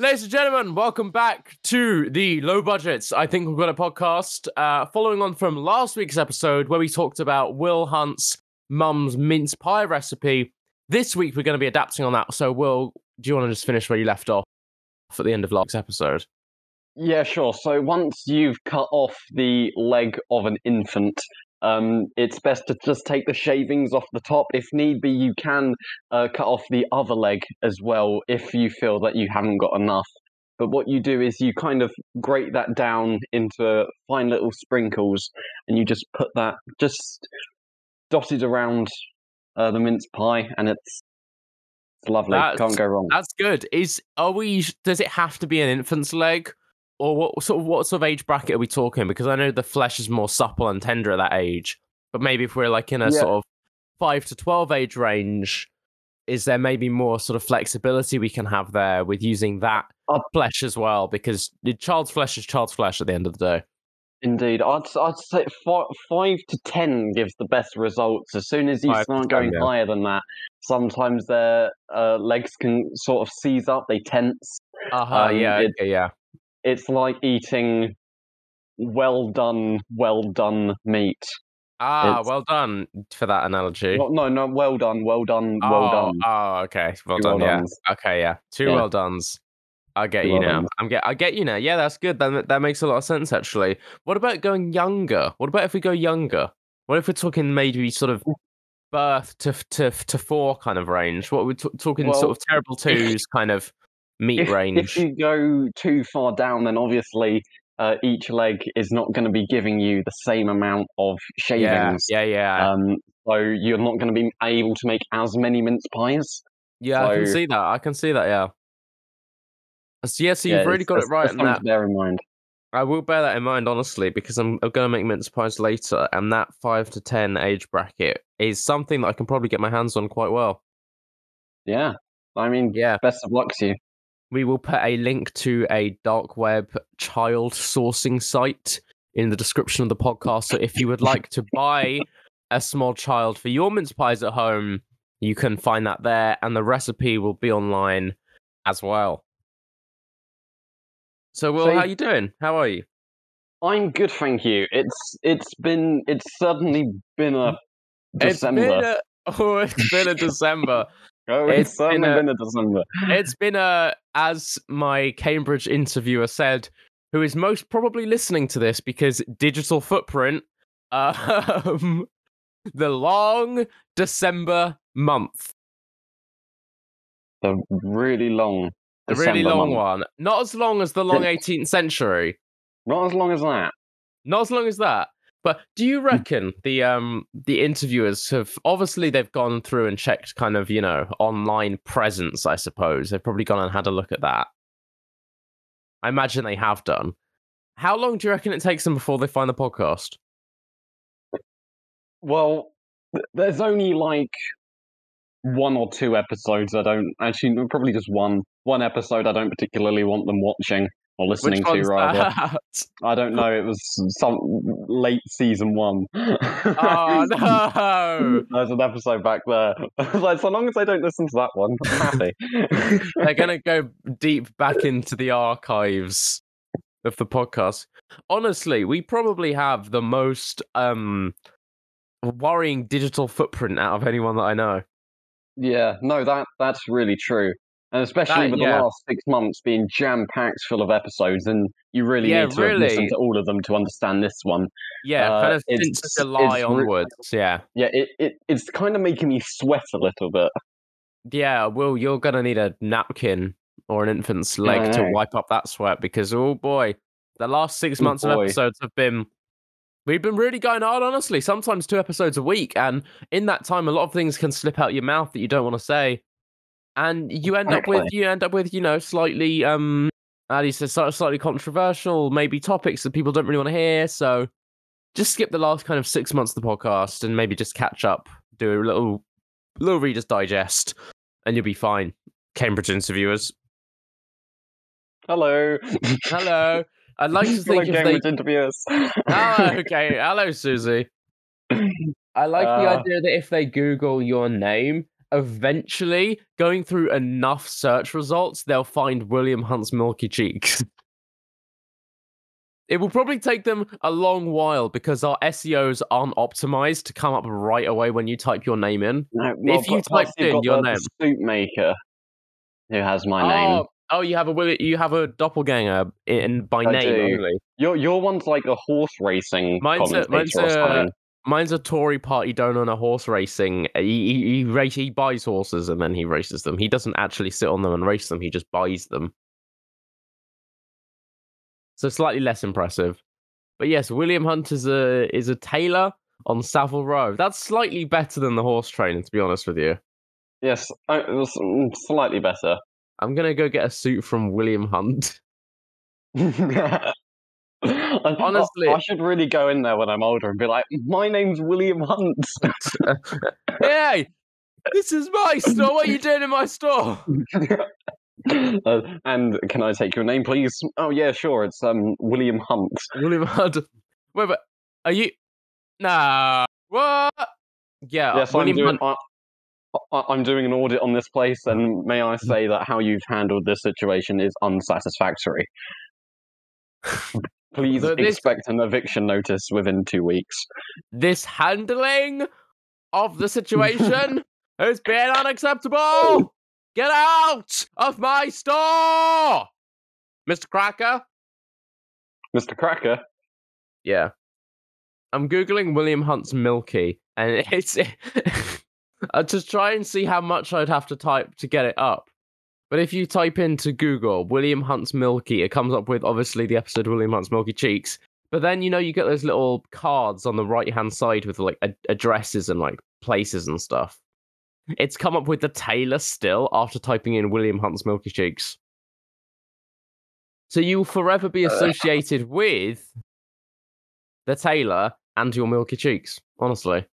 Ladies and gentlemen, welcome back to the Low Budgets. I think we've got a podcast uh, following on from last week's episode where we talked about Will Hunt's mum's mince pie recipe. This week we're going to be adapting on that. So, Will, do you want to just finish where you left off at the end of last episode? Yeah, sure. So once you've cut off the leg of an infant, um, it's best to just take the shavings off the top. If need be, you can uh, cut off the other leg as well if you feel that you haven't got enough. But what you do is you kind of grate that down into fine little sprinkles, and you just put that just dotted around uh, the mince pie, and it's it's lovely. That's- Can't go wrong. That's good. Is are we? Does it have to be an infant's leg, or what sort of what sort of age bracket are we talking? Because I know the flesh is more supple and tender at that age, but maybe if we're like in a Yeah. sort of five to twelve age range, is there maybe more sort of flexibility we can have there with using that Uh, flesh as well? Because the child's flesh is child's flesh at the end of the day. Indeed, I'd I'd say fi- five to ten gives the best results. As soon as you Five start 10, going yeah. higher than that, sometimes their uh, legs can sort of seize up, they tense. Uh huh. Um, yeah. it- okay, yeah. It's like eating well done, well done meat. Ah, it's- well done for that analogy. No, no, no, well done, well done, well oh, done. Oh, okay. Well Two done. well yeah. dones. Okay. Yeah. Two Yeah. well dones. I get Two you well now. dones. I'm get. I get you now. Yeah, that's good. That that makes a lot of sense actually. What about going younger? What about if we go younger? What if we're talking maybe sort of birth to to to four kind of range? What we're t- talking Well, sort of terrible twos kind of meat If, range. if you go too far down, then obviously uh, each leg is not going to be giving you the same amount of shavings. Yeah. Yeah. Um, so you're not going to be able to make as many mince pies. yeah. I can see that. I can see that. Yeah. So, yeah, so you've really got it right that's in something that bear in mind. I will bear that in mind, honestly, because I'm, I'm going to make mince pies later, and that five to ten age bracket is something that I can probably get my hands on quite well. Yeah, I mean, Yeah, best of luck to you. We will put a link to a dark web child sourcing site in the description of the podcast. So if you would like to buy a small child for your mince pies at home, you can find that there, and the recipe will be online as well. So, Will, So- how are you doing? How are you? I'm good, thank you. It's it's been it's suddenly been a December. It's been a, oh, it's been a December. oh, it's been a- been a December. it's been a, as my Cambridge interviewer said, who is most probably listening to this because digital footprint, um, the long December month, The really long, a really long month. one. Not as long as the long 18th century. Not as long as that. Not as long as that. But do you reckon the um the interviewers have obviously they've gone through and checked kind of you know online presence? I suppose they've probably gone and had a look at that. I imagine they have done. How long do you reckon it takes them before they find the podcast? Well, there's only like one or two episodes I don't actually probably just one one episode I don't particularly want them watching or listening to rather. that? I don't know. It was some late season one. oh no! There's an episode back there. like, so long as I don't listen to that one, I'm happy. They're gonna go deep back into the archives of the podcast. Honestly, we probably have the most um worrying digital footprint out of anyone that I know. yeah, no, that that's really true. And especially That- with yeah. the last six months being jam packed full of episodes, and you really Yeah, need to really. to all of them to understand this one. Yeah, Uh, kind of it's- since July onwards. Yeah. Yeah, it, it it's kind of making me sweat a little bit. Yeah, well, you're gonna need a napkin or an infant's leg to wipe up that sweat because oh boy, the last six Oh, months of episodes have been we've been really going hard, honestly. Sometimes two episodes a week, and in that time a lot of things can slip out your mouth that you don't want to say. And you end up with you end up with, you know, slightly um how do you say sort of slightly controversial, maybe topics that people don't really want to hear. So just skip the last kind of six months of the podcast and maybe just catch up, do a little little reader's digest, and you'll be fine. Cambridge interviewers. Hello. Hello. I'd like to Hello, think if they. Cambridge interviewers. Oh, okay. Hello, Susie. I like the Uh, idea that if they Google your name eventually, going through enough search results, they'll find William Hunt's Milky Cheeks. it will probably take them a long while because our SEOs aren't optimized to come up right away when you type your name in. No, well, If you typed in your name. suit maker who has my name. Oh, oh, you have a you have a doppelganger in by I name do. only. Your your one's like a horse racing Mine's a- mine's a-. Mine's a Tory party donor on a horse racing. He he he, race, he buys horses and then he races them. He doesn't actually sit on them and race them. He just buys them. So slightly less impressive. But yes, William Hunt is a is a tailor on Savile Row. That's slightly better than the horse trainer, to be honest with you. Yes, I, it was mm, slightly better. I'm gonna go get a suit from William Hunt. I- Honestly- I should really go in there when I'm older and be like, "My name's William Hunt." hey, this is my store. What are you doing in my store? Uh, and can I take your name, please? Oh yeah, sure. It's um William Hunt. William Hunt. Wait, but are you? Nah. What? Yeah. yes, William I'm doing. Hunt. I, I- I'm doing an audit on this place, and may I say that how you've handled this situation is unsatisfactory. Please So this- expect an eviction notice within two weeks. This handling of the situation has been unacceptable. Get out of my store, Mr. Cracker. Mr. Cracker, Yeah. I'm googling William Hunt's Milky, and it's uh, to try and see how much I'd have to type to get it up. But if you type into Google William Hunt's Milky, it comes up with obviously the episode William Hunt's Milky Cheeks. But then you know you get those little cards on the right hand side with like ad- addresses and like places and stuff. It's come up with the tailor still after typing in William Hunt's Milky Cheeks. So you will forever be uh. associated with the tailor and your milky cheeks. Honestly.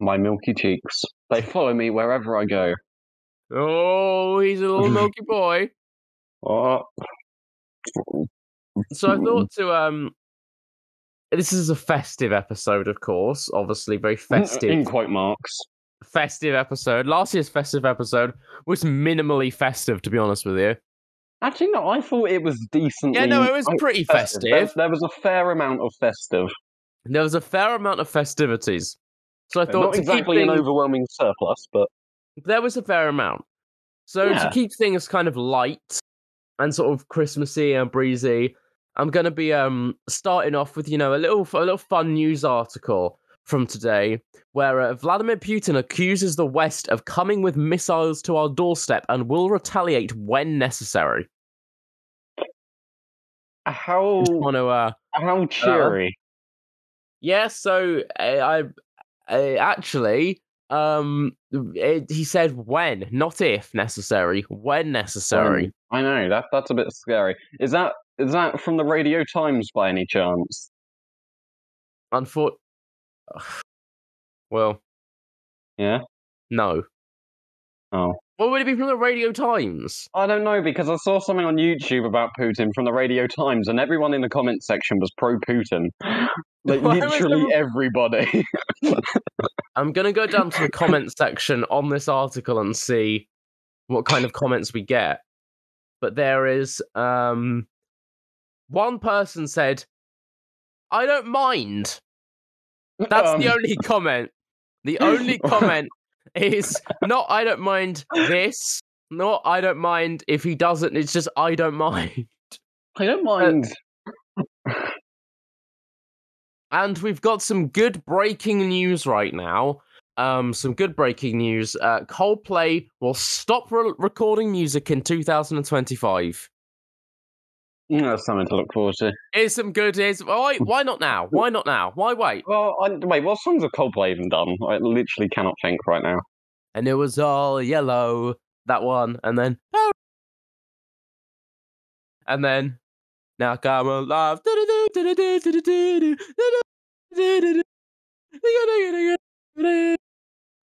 my milky cheeks. They follow me wherever I go. Oh, he's a little milky boy. Oh. So I thought to um, this is a festive episode, of course. Obviously, very festive. In quote marks. festive episode. Last year's festive episode was minimally festive, to be honest with you. Actually, no, I thought it was decently. Yeah, no, it was pretty There, festive. there was a fair amount of festive. There was a fair amount of festivities. So I thought Not exactly an overwhelming surplus, but there was a fair amount. So to keep things kind of light and sort of Christmassy and breezy, I'm going to be um starting off with you know a little a little fun news article from today where uh, Vladimir Putin accuses the West of coming with missiles to our doorstep and will retaliate when necessary. how want to uh how cheery. Yeah, so I, I, I actually, um, it, he said when, not if necessary, when necessary. I know that that's a bit scary. Is that is that from the Radio Times by any chance? Unfor- well, Yeah. no. Oh. What would it be from the Radio Times? I don't know because I saw something on YouTube about Putin from the Radio Times, and everyone in the comment section was pro Putin. Like literally everybody. I'm gonna go down to the comment section on this article and see what kind of comments we get. But there is um one person said, "I don't mind." That's the Um, only comment. The only comment is not I don't mind this, not I don't mind if he doesn't. It's just I don't mind. I don't mind. And we've got some good breaking news right now. Um, some good breaking news. Uh, Coldplay will stop re- recording music in 2025. Mm, That's something to look forward to. Here's some good. Here's why. Why not now? Why not now? Why wait? Well, I, wait, what songs have Coldplay even done? I literally cannot think right now. And it was all yellow. That one, and then and then now come alive.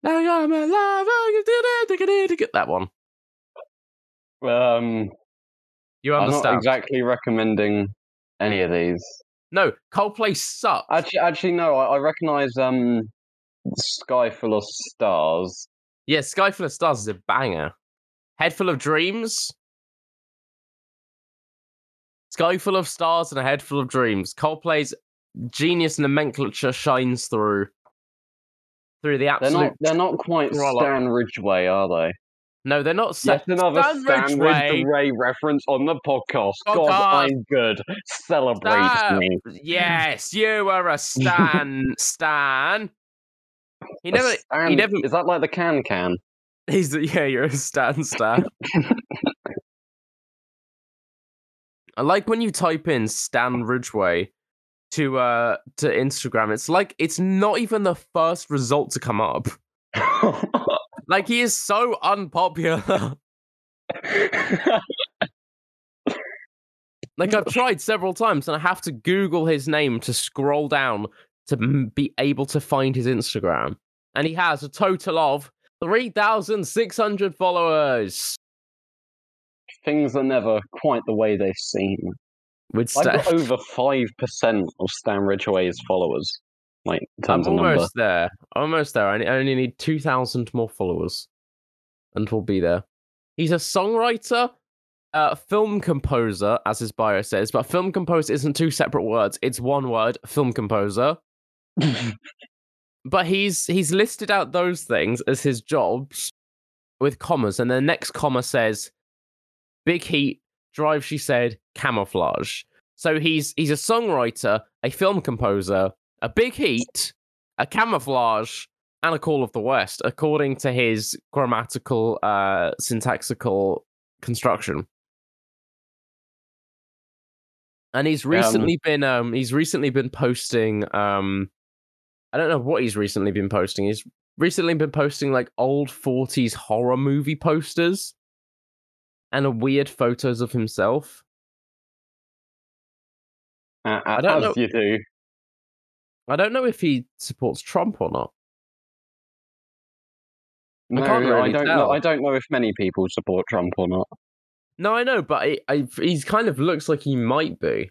Now I'm alive. That Get that one. Um, You understand? I'm not exactly recommending any of these. No, Coldplay suck. Actually, actually, no. I, I recognise um, "Sky Full of Stars." Yeah, Sky Full of Stars is a banger. Head Full of Dreams. Sky Full of Stars and a Head Full of Dreams. Coldplay's genius nomenclature shines through. Through the They're absolute. not. They're not quite. Stan Ridgway, are they? No, they're not set. Yet another Stan Stan Ridgway. Ridgway reference on the podcast. God, Podcast. I'm good. Celebrate Stan. me. Yes, you are a Stan. Stan. He A never. Stan- never- Is that like the can can? He's yeah, you're a Stan Stan. I like when you type in Stan Ridgway to uh to Instagram. It's like it's not even the first result to come up. Like he is so unpopular. like I've tried several times, and I have to Google his name to scroll down to m- be able to find his Instagram, and he has a total of three thousand six hundred followers. Things are never quite the way they seem. With I've got over five percent of Stan Ridgway's followers. Like in I'm terms of number. almost there. Almost there. I I only need two thousand more followers, and we'll be there. He's a songwriter, a film composer, as his bio says, but film composer isn't two separate words. It's one word. Film composer. but he's he's listed out those things as his jobs with commas, and the next comma says "Big Heat Drive." She said camouflage. So he's he's a songwriter, a film composer, a big heat, a camouflage, and a call of the West, according to his grammatical, uh, syntaxical construction. And he's recently been um he's recently been posting um I don't know what he's recently been posting. He's recently been posting like old 40s horror movie posters and weird photos of himself. Uh, I don't as know- you do. I don't know if he supports Trump or not. No, can't I don't tell. know. I don't know if many people support Trump or not. No, I know, but I, I, he's kind of looks like he might be.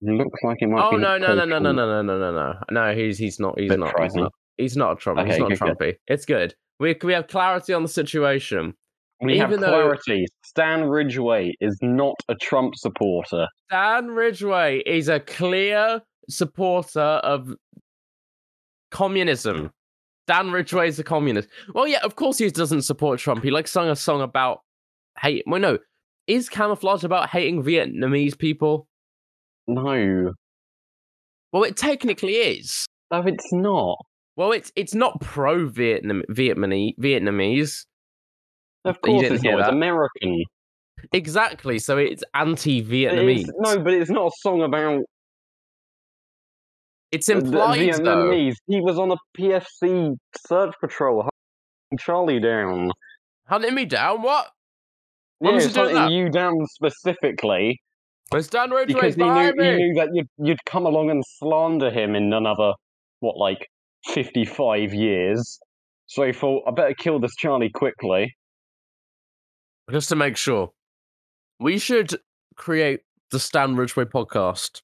Looks like it might Oh be. no, no, no, no, no, no, no, no, no, no. No, he's he's not. He's not. He's not. He's not a Trump. he's not good, good. Trumpy. It's good. We we have clarity on the situation. We have Even though- clarity. Stan Ridgway is not a Trump supporter. Dan Ridgway is a clear supporter of communism. Dan Ridgway is a communist. Well, yeah, of course he doesn't support Trump. He like sung a song about hate. Well, no, is camouflage about hating Vietnamese people? No, Well, it technically is. no, it's not. Well, it's it's not pro Vietnam Vietnamese Vietnamese Of course, didn't it's not. It's. American. exactly. So it's anti-Vietnamese. no, but it's not a song about it's the implied though. Vietnamese. He was on a PFC search patrol, hunting Charlie down. Hunting me down. What? When yeah, was he doing hunting that? you down specifically It's Dan Ridgway's because he knew, behind he knew that you'd you'd come along and slander him in another what like fifty five years. So he thought, I better kill this Charlie quickly. Just to make sure, we should create the Stan Ridgway podcast,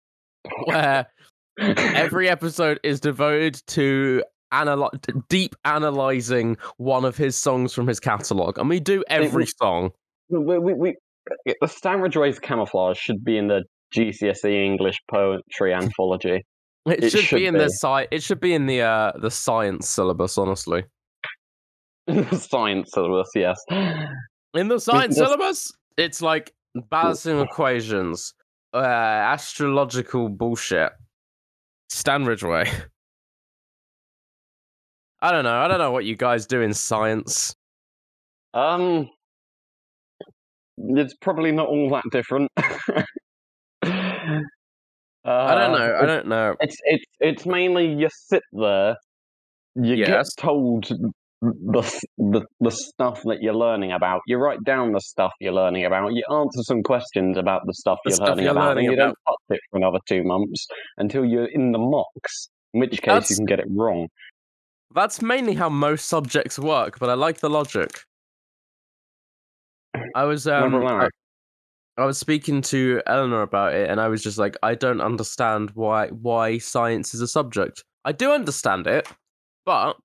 where every episode is devoted to analy- deep analyzing one of his songs from his catalog, and we do every song. we, we, we, the Stan Ridgway's camouflage should be in the GCSE English poetry anthology. It, It should, should be in the be. sci- It should be in the uh, the science syllabus. Honestly, Science syllabus, yes. In the science syllabus, it's like balancing equations, uh, astrological bullshit. Stan Ridgway. I don't know. I don't know what you guys do in science. Um, it's probably not all that different. I don't Uh, know. I don't know. It's it's it's mainly you sit there, you Yes. get told the, the the stuff that you're learning about. You write down the stuff you're learning about. You answer some questions about the stuff The you're stuff learning you're about, learning and you don't touch it for another two months until you're in the mocks. In which case, That's- you can get it wrong. That's mainly how most subjects work, but I like the logic. I was um, I. I was speaking to Eleanor about it, and I was just like, I don't understand why why science is a subject. I do understand it, but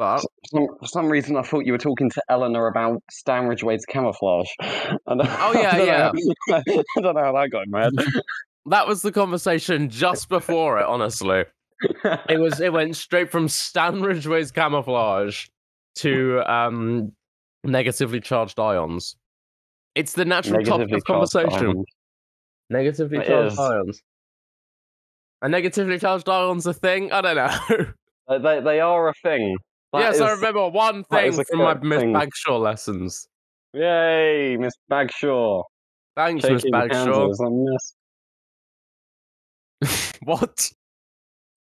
But For some, for some reason, I thought you were talking to Eleanor about Stan Ridgway's camouflage. And Oh, yeah, I yeah. I don't know how that got in my head. that was the conversation just before it, honestly. It was it went straight from Stan Ridgway's camouflage to um negatively charged ions. It's the natural topic of conversation. ions. Negatively It charged is. ions. Are negatively charged ions a thing? I don't know. They, they are a thing. That yes, I remember one thing from my Miss. Bagshaw lessons. Yay, Miss Bagshaw. Thanks, Miss Bagshaw. hands on this. what?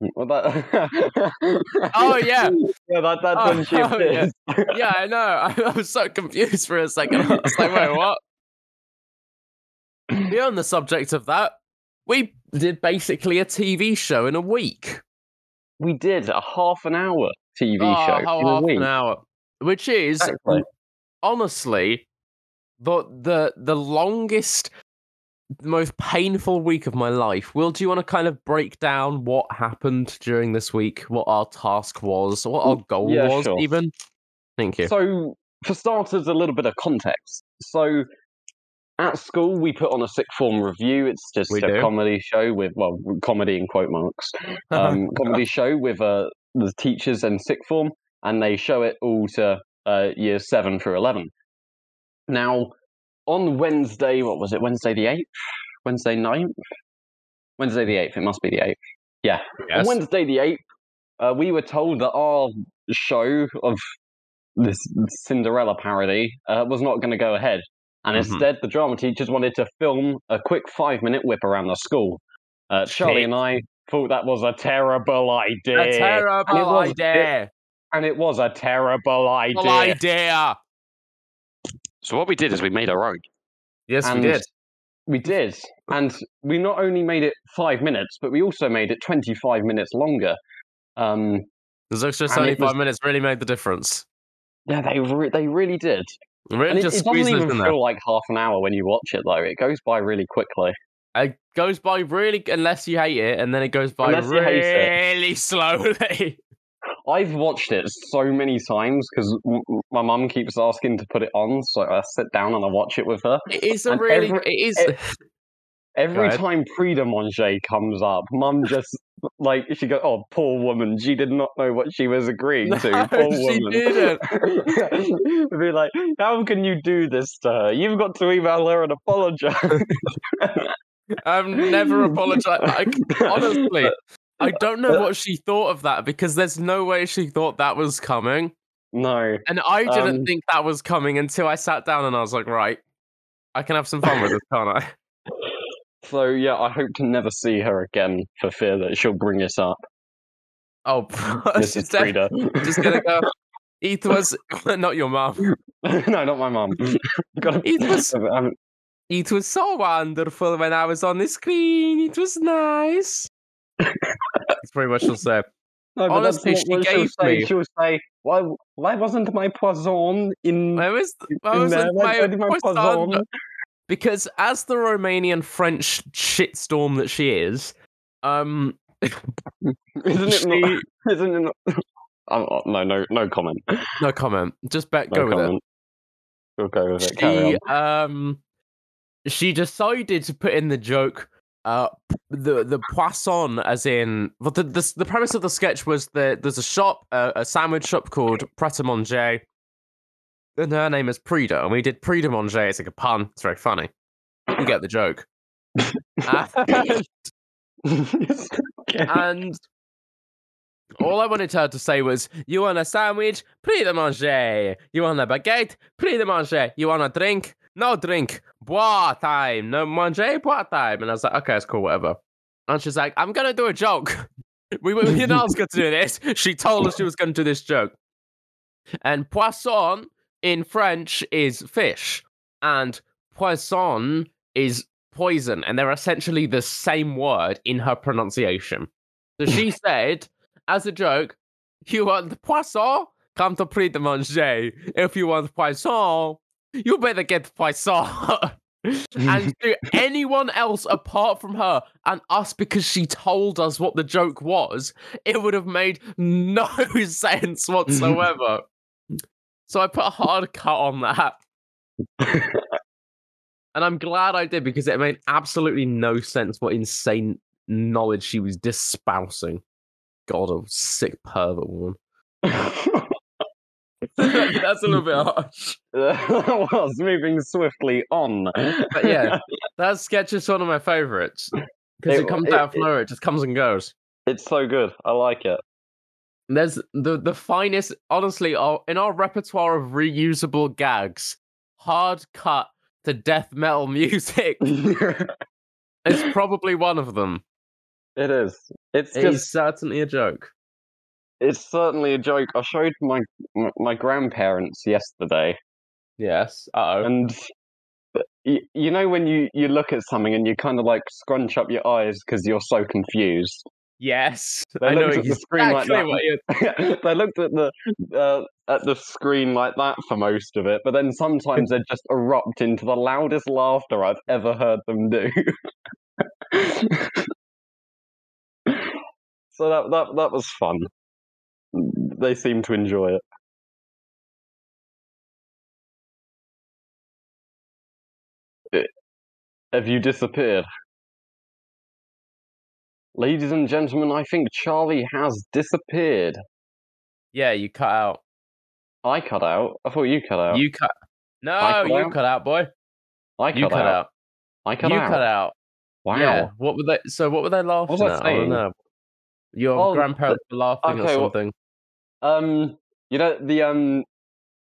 Mm, well, that... Oh, yeah. yeah, that, that's Oh, when she oh, yeah. Yeah, I know. I, I was so confused for a second. I was like, wait, what? Beyond the subject of that, we did basically a TV show in a week. We did a half an hour TV Oh, show how a half an hour, which is Exactly. honestly the the the longest, most painful week of my life. Will, do you want to kind of break down what happened during this week? What our task was? What our goal Yeah, was? sure. Even. Thank you. So, for starters, a little bit of context. So, at school, we put on a sixth form review. It's just We a do. comedy show with, well, comedy in quote marks. Um, comedy show with uh, the teachers and sixth form, and they show it all to uh, years seven through 11. Now, on Wednesday, what was it? Wednesday the 8th? Wednesday 9th? Wednesday the 8th. It must be the 8th. yes. On Wednesday the 8th, uh, we were told that our show of this Cinderella parody uh, was not going to go ahead. And Mhm. instead, the drama teachers wanted to film a quick five minute whip around the school. Uh, Charlie and I thought that was a terrible idea. A terrible And it was- idea. and it was a terrible idea. Idea. So, what we did is we made our own. Yes, And we did. We did. And we not only made it five minutes, but we also made it 25 minutes longer. Um, Those extra and it seventy-five was- minutes really made the difference. yeah, they, re- they really did. Really And it, just it doesn't even in there. feel like half an hour when you watch it, though. It goes by really quickly. It goes by really, unless you hate it, and then it goes by Unless you hate it. really slowly. I've watched it so many times because my mum keeps asking to put it on, so I sit down and I watch it with her. It is a And really, every- it is. Every time Prida Manger comes up, mum just like she goes, "Oh, poor woman, she did not know what she was agreeing to." Poor she woman. didn't. Be like, how can you do this to her? You've got to email her and apologize. I've never apologized. Like, honestly, I don't know what she thought of that because there's no way she thought that was coming. no. And I didn't Um, think that was coming until I sat down and I was like, right, I can have some fun with this, can't I? So yeah, I hope to never see her again for fear that she'll bring it up. Oh, she's Mrs. Frida. just gonna go. It was not your mom. no, not my mom. Gotta- was- It was so wonderful when I was on the screen. It was nice. That's pretty much she'll say. no, but that's Honestly, not she what she'll gave say. me- She'll say, "Why? Why wasn't my poison in?" Where was where in was there? My, why my my poison?" Because as the Romanian French shitstorm that she is, um, Isn't it she, not? Isn't it not? Oh, oh, no, no, no comment. no comment. Just bet, No go with it. comment. We'll go with it. Carry she um she decided to put in the joke uh the the poisson as in well the the, the premise of the sketch was that there's a shop uh, a sandwich shop called Pret a Manger and her name is Prida and we did Prida Manger it's like a pun it's very funny you get the joke and, and all I wanted her to say was, "You want a sandwich? Prida manger. You want a baguette? Prida manger. You want a drink? No drink. Bois time. No manger. Bois time." And I was like, "Okay, it's cool, whatever." And she's like, "I'm gonna do a joke." we, we didn't ask her to do this. She told us she was gonna do this joke. And poisson in French is fish, and poisson is poison, and they're essentially the same word in her pronunciation. So she said, as a joke, you want poisson? Come to Prida Manger. If you want poisson, you better get poisson. and to anyone else apart from her and us because she told us what the joke was, it would have made no sense whatsoever. so I put a hard cut on that. and I'm glad I did because it made absolutely no sense what insane knowledge she was dispousing. God, a sick pervert woman. That's a little bit harsh. that was moving swiftly on. But yeah, that sketch is one of my favorites because it, It- comes it- out of nowhere. It just comes and goes. It's so good. I like it. There's the the finest, honestly, our, in our repertoire of reusable gags, hard cut to death metal music it is probably one of them. It is. It's It just. is certainly a joke. It's certainly a joke. I showed my my- grandparents yesterday, Yes. Uh oh. and you, you know when you you look at something and you kind of like scrunch up your eyes because you're so confused. Yes. They I know looked at the screen like that. what you're. they looked at the uh, at the screen like that for most of it, but then sometimes they just erupt into the loudest laughter I've ever heard them do. so that that that was fun. They seem to enjoy it. Eh, Have you disappeared? Ladies and gentlemen, I think Charlie has disappeared. Yeah, you cut out. I cut out. I thought you cut out. You cut. No, cut you out? cut out, boy. I cut, You cut out. out. I cut you out. You cut out. Wow. Yeah. What were they? So what were they laughing was I at? I don't know. Your Oh, grandparents were laughing okay, or well- something. Um, you know the um,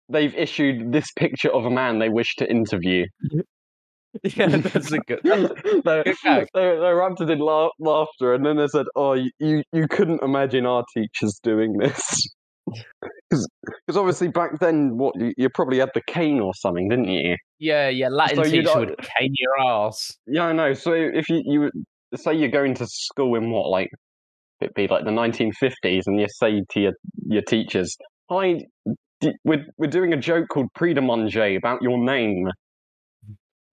they've issued this picture of a man they wish to interview. yeah, that's a good. they, good they, they erupted in la- laughter, and then they said, "Oh, you, you, you couldn't imagine our teachers doing this." Because obviously back then, what you, you probably had the cane or something, didn't you? Yeah, yeah. Latin So teacher would cane your ass. Yeah, I know. So if you you say you're going to school in what like it'd be like the 1950s, and you say to your your teachers, "Hi, d- we're we're doing a joke called Prida Manger about your name."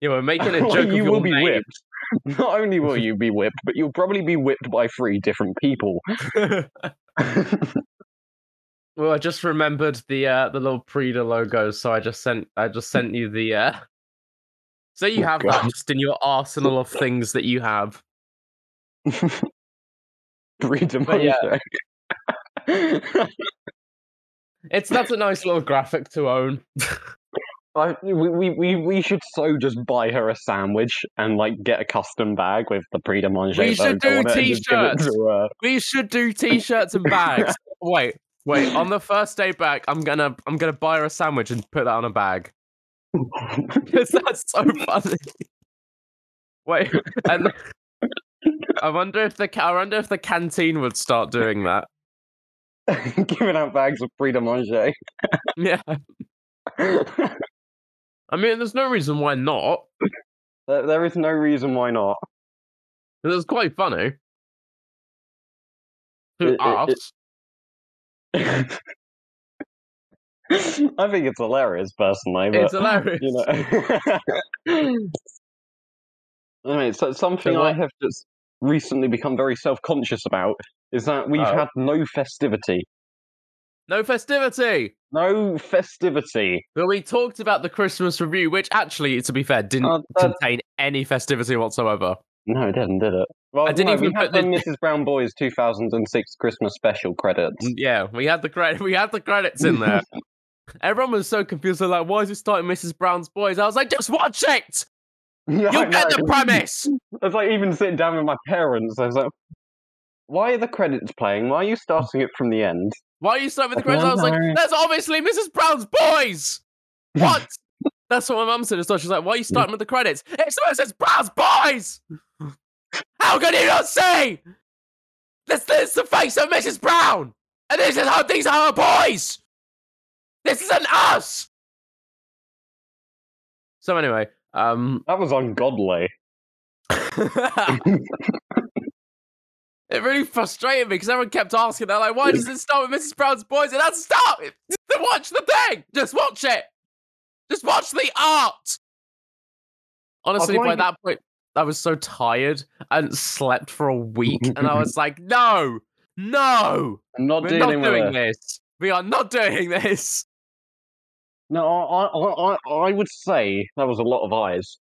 Yeah, we're making a joke of you your will be name. whipped. Not only will you be whipped, but you'll probably be whipped by three different people. well, I just remembered the uh the little Prida logo, so I just sent I just sent you the uh so you Oh, have God. that just in your arsenal of things that you have. Prix de But yeah. It's that's a nice little graphic to own. I, we, we, we, should so just buy her a sandwich and like get a custom bag with the Prida Manger. We should do on it give it t-shirts. We should do t-shirts and bags. wait, wait. On the first day back, I'm gonna I'm gonna buy her a sandwich and put that on a bag because that's so funny. Wait, and I wonder if the I wonder if the canteen would start doing that. Giving out bags of Prida Manger. Yeah, I mean, there's no reason why not. there, there is no reason why not. It was quite funny. It- To it- it- I think it's hilarious personally, but it's hilarious. you know. I mean, so something So I what- have just recently become very self-conscious about is that we've Oh. had no festivity. No festivity. No festivity. But we talked about the Christmas review, which actually, to be fair, didn't Uh, that- contain any festivity whatsoever. No, it didn't, did it? Well, I didn't no, even we had put the the- Mrs. Brown Boys 2006 Christmas special credits. Mm, Yeah, we had the credit. We had the credits in there. Everyone was so confused. They're like, "Why is it starting Mrs. Brown's Boys?" I was like, "Just watch it. Yeah, You I get the premise." I was like even sitting down with my parents. I was like, "Why are the credits playing? Why are you starting it from the end?" Why are you starting with the credits? I was like, "That's obviously Mrs. Brown's Boys." What? That's what my mum said. So she's like, "Why are you starting with the credits?" It's Mrs. Brown's Boys. How can you not see? This, this is the face of Mrs. Brown, and this is how these are her boys. This isn't us. So anyway, um, That was ungodly. it really frustrated me because everyone kept asking. They're like, "Why does it start with Mrs. Brown's boys?" And that's stop. Just watch the thing. Just watch it. Just watch the art. Honestly, by that point, I was so tired and slept for a week, and I was like, no, no, I'm not we're not dealing with doing it. this. We are not doing this. No, I, I, I, would say that was a lot of eyes.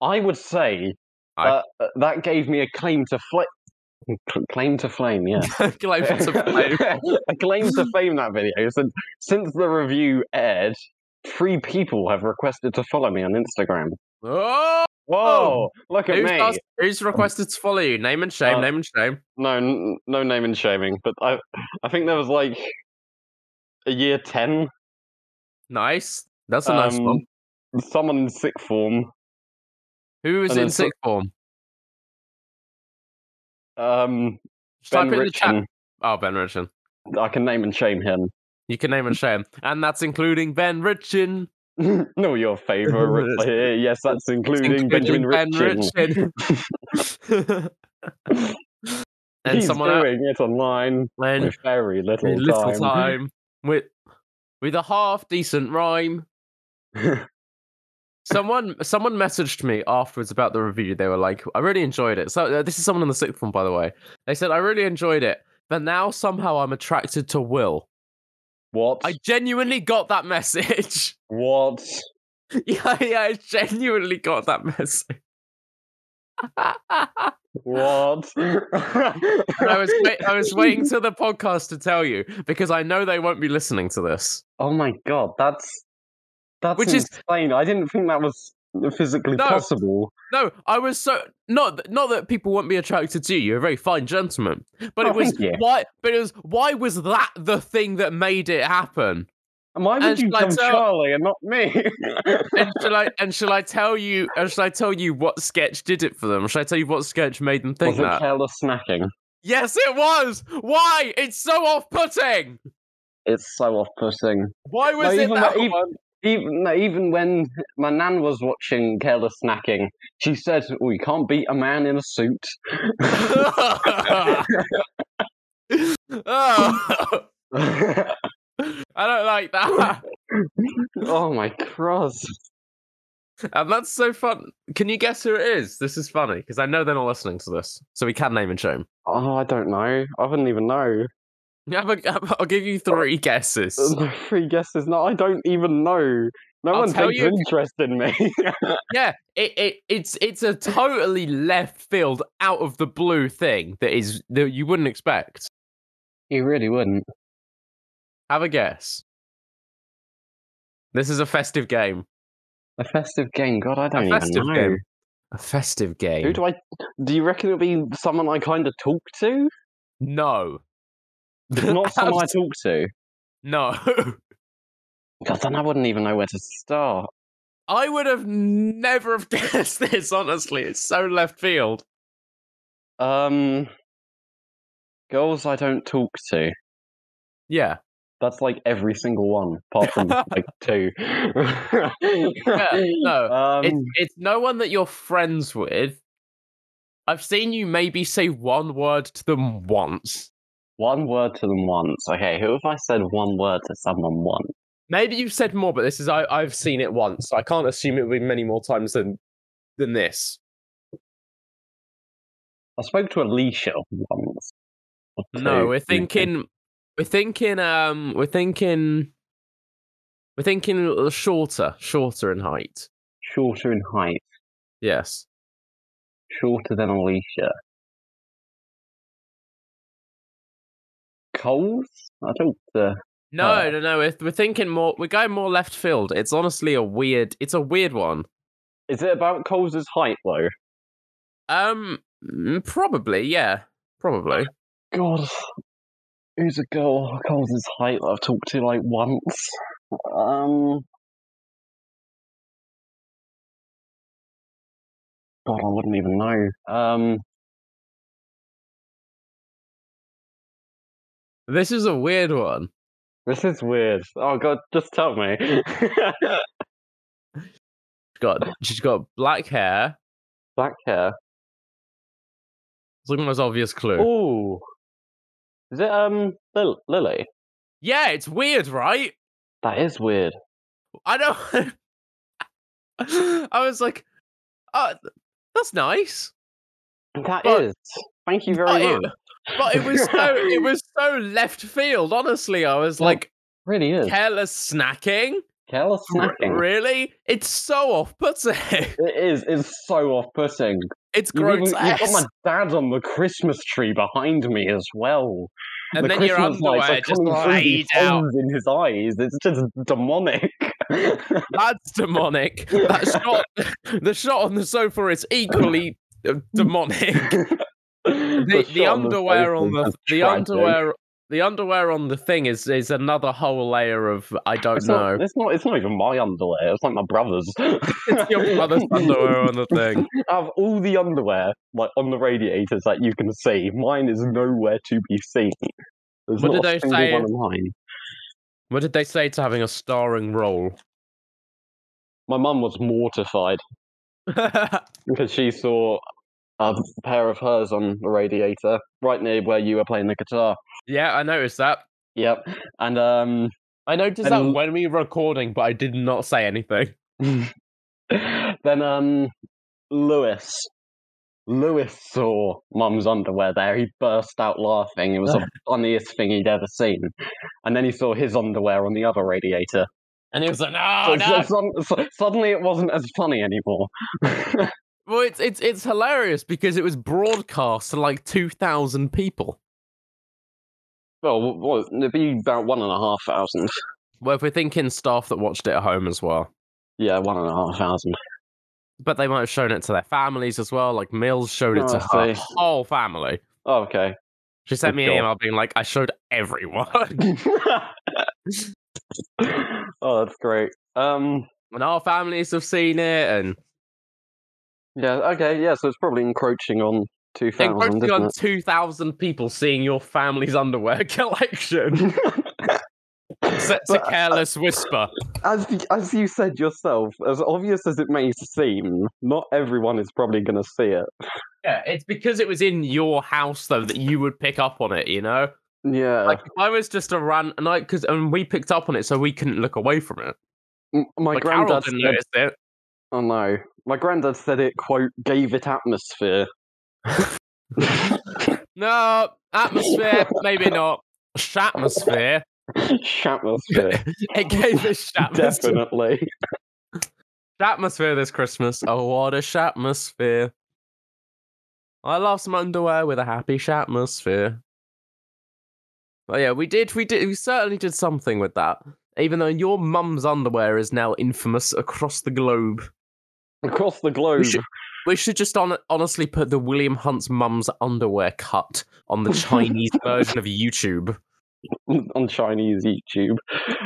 I would say I- that uh, that gave me a claim to flame. Claim to flame, yeah. Claim to flame. a claim to fame that video. Since since the review aired, three people have requested to follow me on Instagram. Oh, Whoa! Look at who's, me. asked- who's requested to follow you? Name and shame. Uh, name and shame. No, n- no name and shaming, but I, I think there was like a year ten. Nice. That's a nice um, one. Someone in sixth form. Who is in then so- form? Um, Just type Ben it in the chat. Oh, Ben Richin. I can name and shame him. You can name and shame, and that's including Ben Richin. no, your favourite player. Yes, that's including, Benjamin Ben and He's someone else, doing it online when with very little, little time. time with with a half decent rhyme. Someone someone messaged me afterwards about the review. They were like, "I really enjoyed it." So uh, this is someone on the sixth one, by the way. They said, "I really enjoyed it, but now somehow I'm attracted to Will." what? I genuinely got that message. What? yeah, yeah, I genuinely got that message. What? I was wait- I was waiting till the podcast to tell you because I know they won't be listening to this. Oh my god, that's that's Which is- insane. I didn't think that was physically No. possible. No, I was so not not that people won't be attracted to you. You're a very fine gentleman, but Oh, it was why. But it was why was that the thing that made it happen? And why would And you I tell Charlie and not me? And shall I and shall I tell you? And shall I tell you what sketch did it for them? Shall I tell you what sketch made them think was it that? careless snacking? Yes, it was. Why? It's so off-putting. It's so off-putting. Why was No, it even that even- one? Even even when my nan was watching Careless Snacking, she said, "Oh, can't beat a man in a suit." oh, I don't like that. oh my cross! And that's so fun. Can you guess who it is? This is funny because I know they're not listening to this, so we can name and shame. Oh, I don't know. I wouldn't even know. Have a- I'll give you three guesses. Uh, three guesses. No, I don't even know. No I'll one takes you- interest in me. Yeah, it, it it's it's a totally left field, out of the blue thing that is that you wouldn't expect. you really wouldn't. Have a guess. This is a festive game. A festive game. God, I A don't even festive know. game. A festive game. Who do I? Do you reckon it'll be someone I kind of talk to? No. It's not someone I talk to. No. God, then I wouldn't even know where to start. I would have never have guessed this, honestly. It's so left field. Um, girls I don't talk to. Yeah. That's like every single one, apart from like two. no, Um, It's it's no one that you're friends with. I've seen you maybe say one word to them once. one word to them once. Okay, who have I said one word to someone once? Maybe you've said more, but this is I, I've seen it once. So I can't assume it will be many more times than than this. I spoke to Alicia once. No, we're thinking we're thinking um we're thinking we're thinking shorter, shorter in height. shorter in height, Yes. shorter than Alicia. Coles? I don't. Uh, No, Uh, no, no. We're, we're thinking more. We're going more left field. It's honestly a weird. It's a weird one. is it about Coles' height though? Um, mm, probably. Yeah, probably. God, who's a girl Coles's height that I've talked to like once? Um. God, I wouldn't even know. Um, This is a weird one. this is weird. Oh God, just tell me. She's got she's got black hair. Black hair. It's like the most obvious clue. Oh, is it um Lil- Lily? Yeah, it's weird, right? That is weird. I don't. I was like, uh, that's nice. That But- is. Thank you very But it, much. but it was so it was so left field. Honestly, I was Well, like really is. careless snacking. Careless R- snacking. Really? It's so off-putting. It is. It's so off-putting. It's even, grotesque. you've got my dad on the Christmas tree behind me as well. and the then your lights are underwear just coming through these laid out. in his eyes. It's just demonic. That's demonic. That shot, the shot on the sofa is equally uh, demonic. The, the underwear on the the underwear the underwear on the thing is is another whole layer of I don't It's know. not, it's not. It's not even my underwear. It's like my brother's. It's your brother's underwear on the thing. Of all the underwear, like on the radiators that you can see, mine is nowhere to be seen. There's What did they say? one of mine. What did they say to having a starring role? My mum was mortified because she saw a pair of hers on the radiator right near where you were playing the guitar. Yeah, I noticed that. Yep, and um, I noticed And that when we were recording, but I did not say anything. then um, Lewis. Lewis saw Mum's underwear there. He burst out laughing. It was the funniest thing he'd ever seen. And then he saw his underwear on the other radiator. And he was like, So- "No, so no!" sud- so- suddenly it wasn't as funny anymore. Well, it's it's it's hilarious because it was broadcast to like two thousand people. Well, what, it'd be about one and a half thousand. Well, if we're thinking staff that watched it at home as well, Yeah, one and a half thousand. but they might have shown it to their families as well. Like Mills showed it Oh, to her whole family. Oh, okay. She sent Good me an God. email being like, "I showed everyone," oh, that's great. Um, and our families have seen it, and yeah, okay, yeah, so it's probably encroaching on 2000, encroaching isn't on two thousand people seeing your family's underwear collection. it? Set to But, uh, careless whisper. as as you said yourself, as obvious as it may seem, not everyone is probably going to see it. Yeah, it's because it was in your house though that you would pick up on it. You know, Yeah, like I was just a run, and I because and we picked up on it, so we couldn't look away from it. M- my Carol granddad. didn't Said, notice it. oh no, my granddad said it. Quote gave it atmosphere. No atmosphere, maybe not. Shatmosphere. Atmosphere, it gave us shatmosphere. definitely. Shatmosphere this Christmas. Oh, what a shatmosphere. I love some underwear with a happy shatmosphere. But yeah, we did, we did, we certainly did something with that. Even though your mum's underwear is now infamous across the globe. Across the globe. should- We should just on, honestly put the William Hunt's mum's underwear cut on the Chinese version of YouTube. on Chinese YouTube.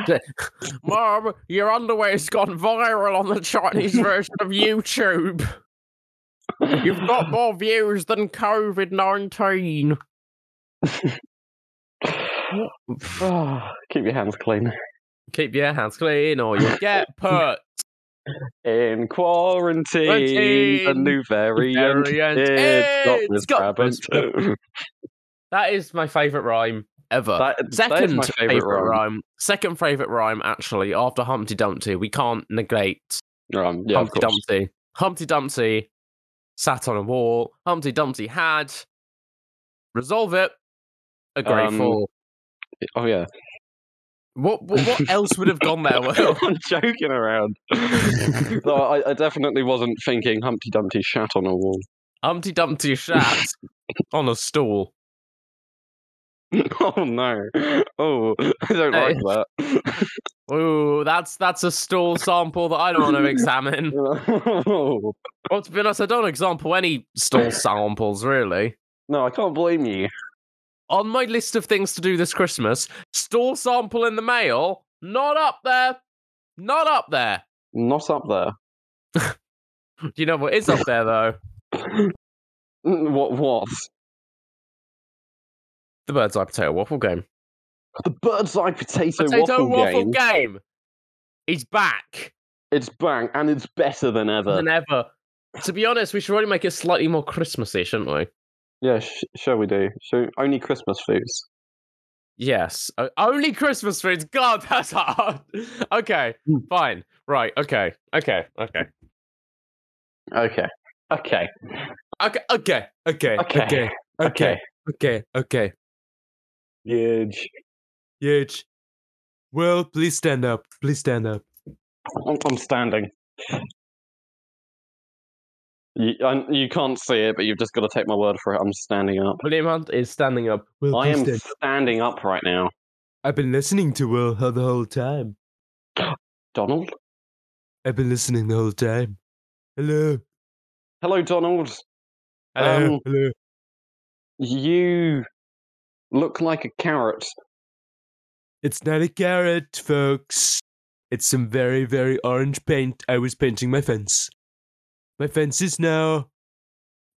Mom, your underwear's gone viral on the Chinese version of YouTube. You've got more views than COVID 19. Ah, keep your hands clean. Keep your hands clean or you'll get put. In quarantine, Quarantine, new variant. variant. It's got Miss Rabbit. That is my favourite rhyme ever. That- that Second my favourite favourite rhyme. Second favourite rhyme, actually, after Humpty Dumpty. We can't negate Um, yeah, Humpty. Dumpty. Humpty Dumpty sat on a wall. Humpty Dumpty had resolve it. A Um, fall. Oh yeah. What, what what else would have gone there? Will? I'm joking around. no, I, I definitely wasn't thinking Humpty Dumpty shat on a wall. Humpty Dumpty shat on a stool. oh no. Oh, I don't Hey. like that. Ooh, that's that's a stool sample that I don't want to examine. Oh, Well, to be honest, I don't example any stool samples really. no, I can't blame you. On my list of things to do this Christmas, store sample in the mail, not up there. Not up there. Not up there. Do you know what is up there though? What what? The bird's eye potato waffle game. The bird's eye potato, Potato waffle, waffle game. game. He's back It's back and it's better than ever. than ever. To be honest, we should probably make it slightly more Christmassy, shouldn't we? Yeah, sh- shall we do? So only Christmas foods. Yes. O- only Christmas foods. God, that's hard. okay, Hmm. fine. Right. Okay. Okay. Okay. Okay. Okay. Okay, okay, okay, Okay. okay, okay, okay. Huge. Huge. Well, please stand up. Please stand up. I'm standing. You, I, you can't see it, but you've just got to take my word for it. I'm standing up. William Hunt is standing up. Well, I am stand- standing up right now. I've been listening to Will the whole time. Donald? I've been listening the whole time. Hello. Hello, Donald. Hello. Um, Hello. You look like a carrot. It's not a carrot, folks. It's some very, very orange paint. I was painting my fence. My fence is now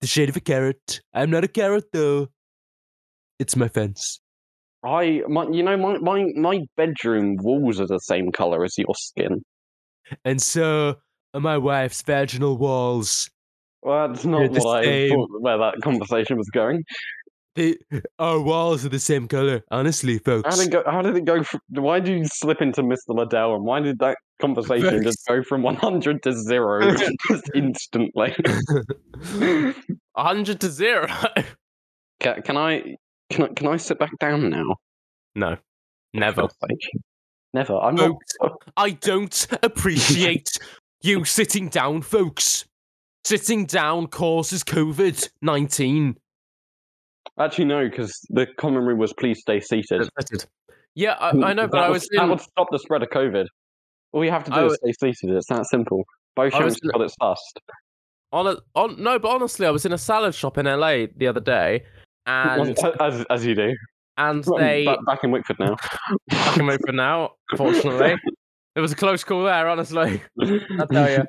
the shade of a carrot. I'm not a carrot, though. It's my fence. I, my, you know, my, my, my bedroom walls are the same color as your skin. And so are my wife's vaginal walls. Well, that's They're not the what I thought where that conversation was going. They, our walls are the same color, honestly, How folks. did it go? How did it go? From, why did you slip into Mr. Liddell, and why did that conversation just go from 100 to zero just instantly? 100 to 0. Can, can I? Can I? Can I sit back down now? no, never. For God's sake. Never. I'm not. I don't appreciate you sitting down, folks. Sitting down causes COVID 19. Actually, no, because the common room was please stay seated. Yeah, I, hmm, I know, but that I would- was that would stop the spread of COVID. All you have to do I is stay seated. It's that simple. I was Beauchamp's got it sussed. On a, on, no, but honestly, I was in a salad shop in LA the other day, and as, as you do. and Well, they back, back in Wickford now. I can move for now. Fortunately, it was a close call there. Honestly, I tell you.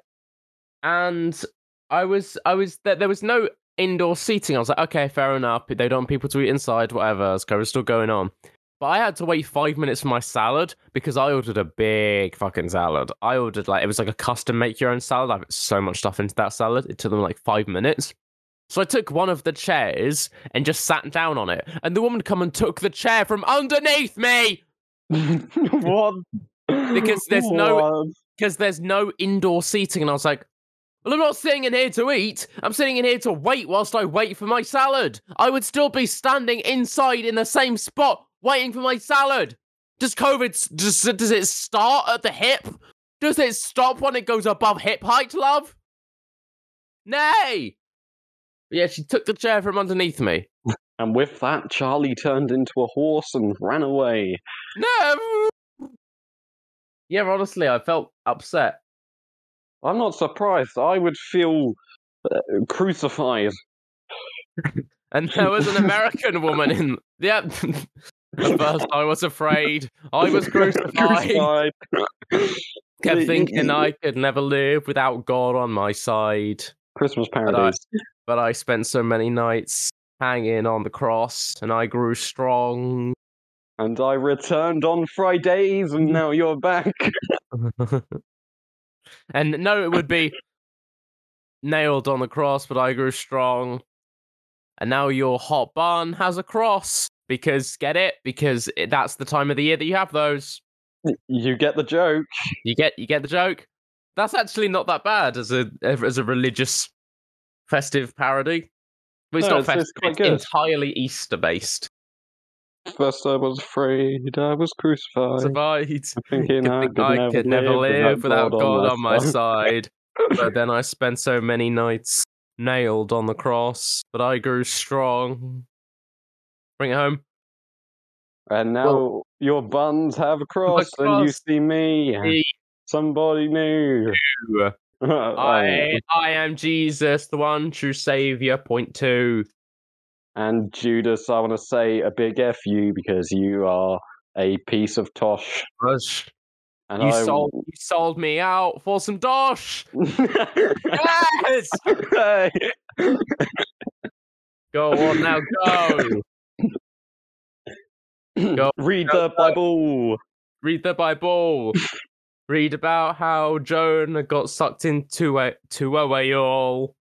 And I was, I was, there, there was no indoor seating. I was like, okay, fair enough. They don't want people to eat inside, whatever. It's still going on. But I had to wait five minutes for my salad because I ordered a big fucking salad. I ordered like it was like a custom make your own salad. I put so much stuff into that salad. It took them like five minutes. So I took one of the chairs and just sat down on it. And the woman come and took the chair from underneath me what? Because there's no- because there's no indoor seating. And I was like, well, I'm not sitting in here to eat. I'm sitting in here to wait whilst I wait for my salad. I would still be standing inside in the same spot waiting for my salad. Does COVID, does, does it start at the hip? Does it stop when it goes above hip height, love? Nay. Yeah, she took the chair from underneath me. And with that, Charlie turned into a horse and ran away. No. Yeah, honestly, I felt upset. I'm not surprised. I would feel uh, crucified. And there was an American woman in. Yep. At first, I was afraid. I was crucified. Kept thinking I could never live without God on my side. Christmas I- But I spent so many nights hanging on the cross, and I grew strong. And I returned on Fridays, and now you're back. and no, it would be nailed on the cross, but I grew strong. And now your hot bun has a cross because get it because that's the time of the year that you have those. You get the joke. You get you get the joke. That's actually not that bad as a as a religious festive parody. But it's No, not it's- festive. it's It's, entirely Easter based. First I was afraid I was crucified. Survived. Thinking I Think could, I never, could never live without God on my side. but then I spent so many nights nailed on the cross, but I grew strong. Bring it home. And now your buns have crossed, cross, and you see me. Me. Somebody new. Oh, oh, I I am Jesus, the one true savior. Point two. And Judas, I want to say a big F you because you are a piece of tosh. And You I... sold you sold me out for some dosh. Yes. Go on now, go. Go- Read the Bible. Read the Bible. Read about how Jonah got sucked into a to a whale.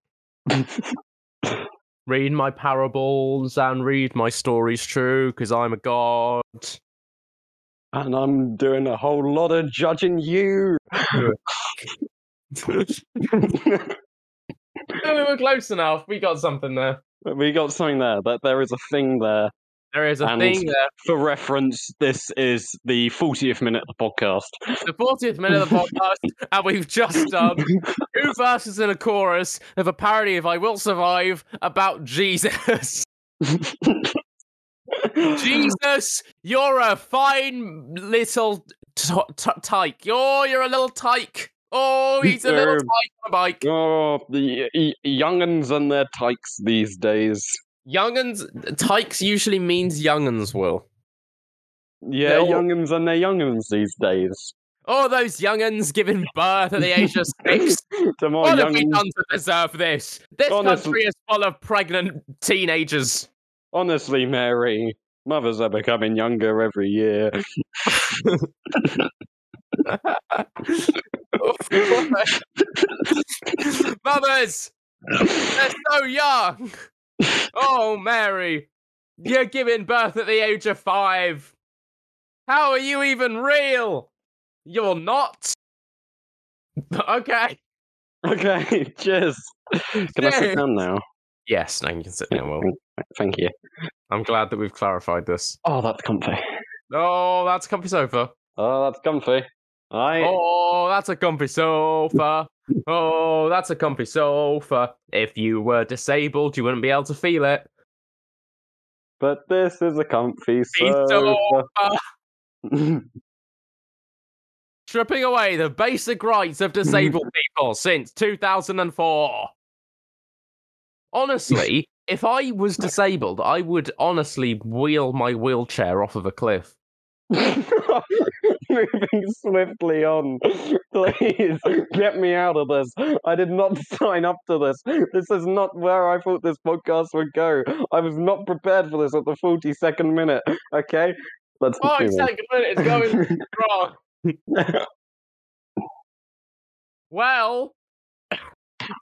read my parables and read my stories true, because I'm a god. And I'm doing a whole lot of judging you. we were close enough. We got something there. We got something there. That there is a thing there. There is a And- thing there. For reference, this is the 40th minute of the podcast. The 40th minute of the podcast, and we've just done two verses in a chorus of a parody of I Will Survive about Jesus. Jesus, you're a fine little t- t- tyke. Oh, you're a little tyke. Oh, he's a little tyke on a bike. Oh, the y- young'uns and their tykes these days. Young'uns, tykes usually means young'uns, Will. Yeah, They're all- young'uns and their young'uns these days. Oh, those young'uns giving birth at the age of six. to more What have we young'uns. done to deserve this? This Honestly- country is full of pregnant teenagers. Honestly, Mary, mothers are becoming younger every year. Mothers, they're so young. Oh, Mary, you're giving birth at the age of five. How are you even real? You're not. Okay. Okay, cheers. Can I sit down now? Yes, now you can sit down, Will. Thank you. I'm glad that we've clarified this. Oh, that's comfy. Oh, that's a comfy sofa. Oh, that's comfy. I. Oh, that's a comfy sofa. Oh, that's a comfy sofa. If you were disabled, you wouldn't be able to feel it. But this is a comfy sofa. Stripping away the basic rights of disabled people since 2004. Honestly, if I was disabled, I would honestly wheel my wheelchair off of a cliff. Moving swiftly on. Please get me out of this. I did not sign up to this. This is not where I thought this podcast would go. I was not prepared for this at the 42nd minute. Okay? Let's continue. second minute is going wrong. Well,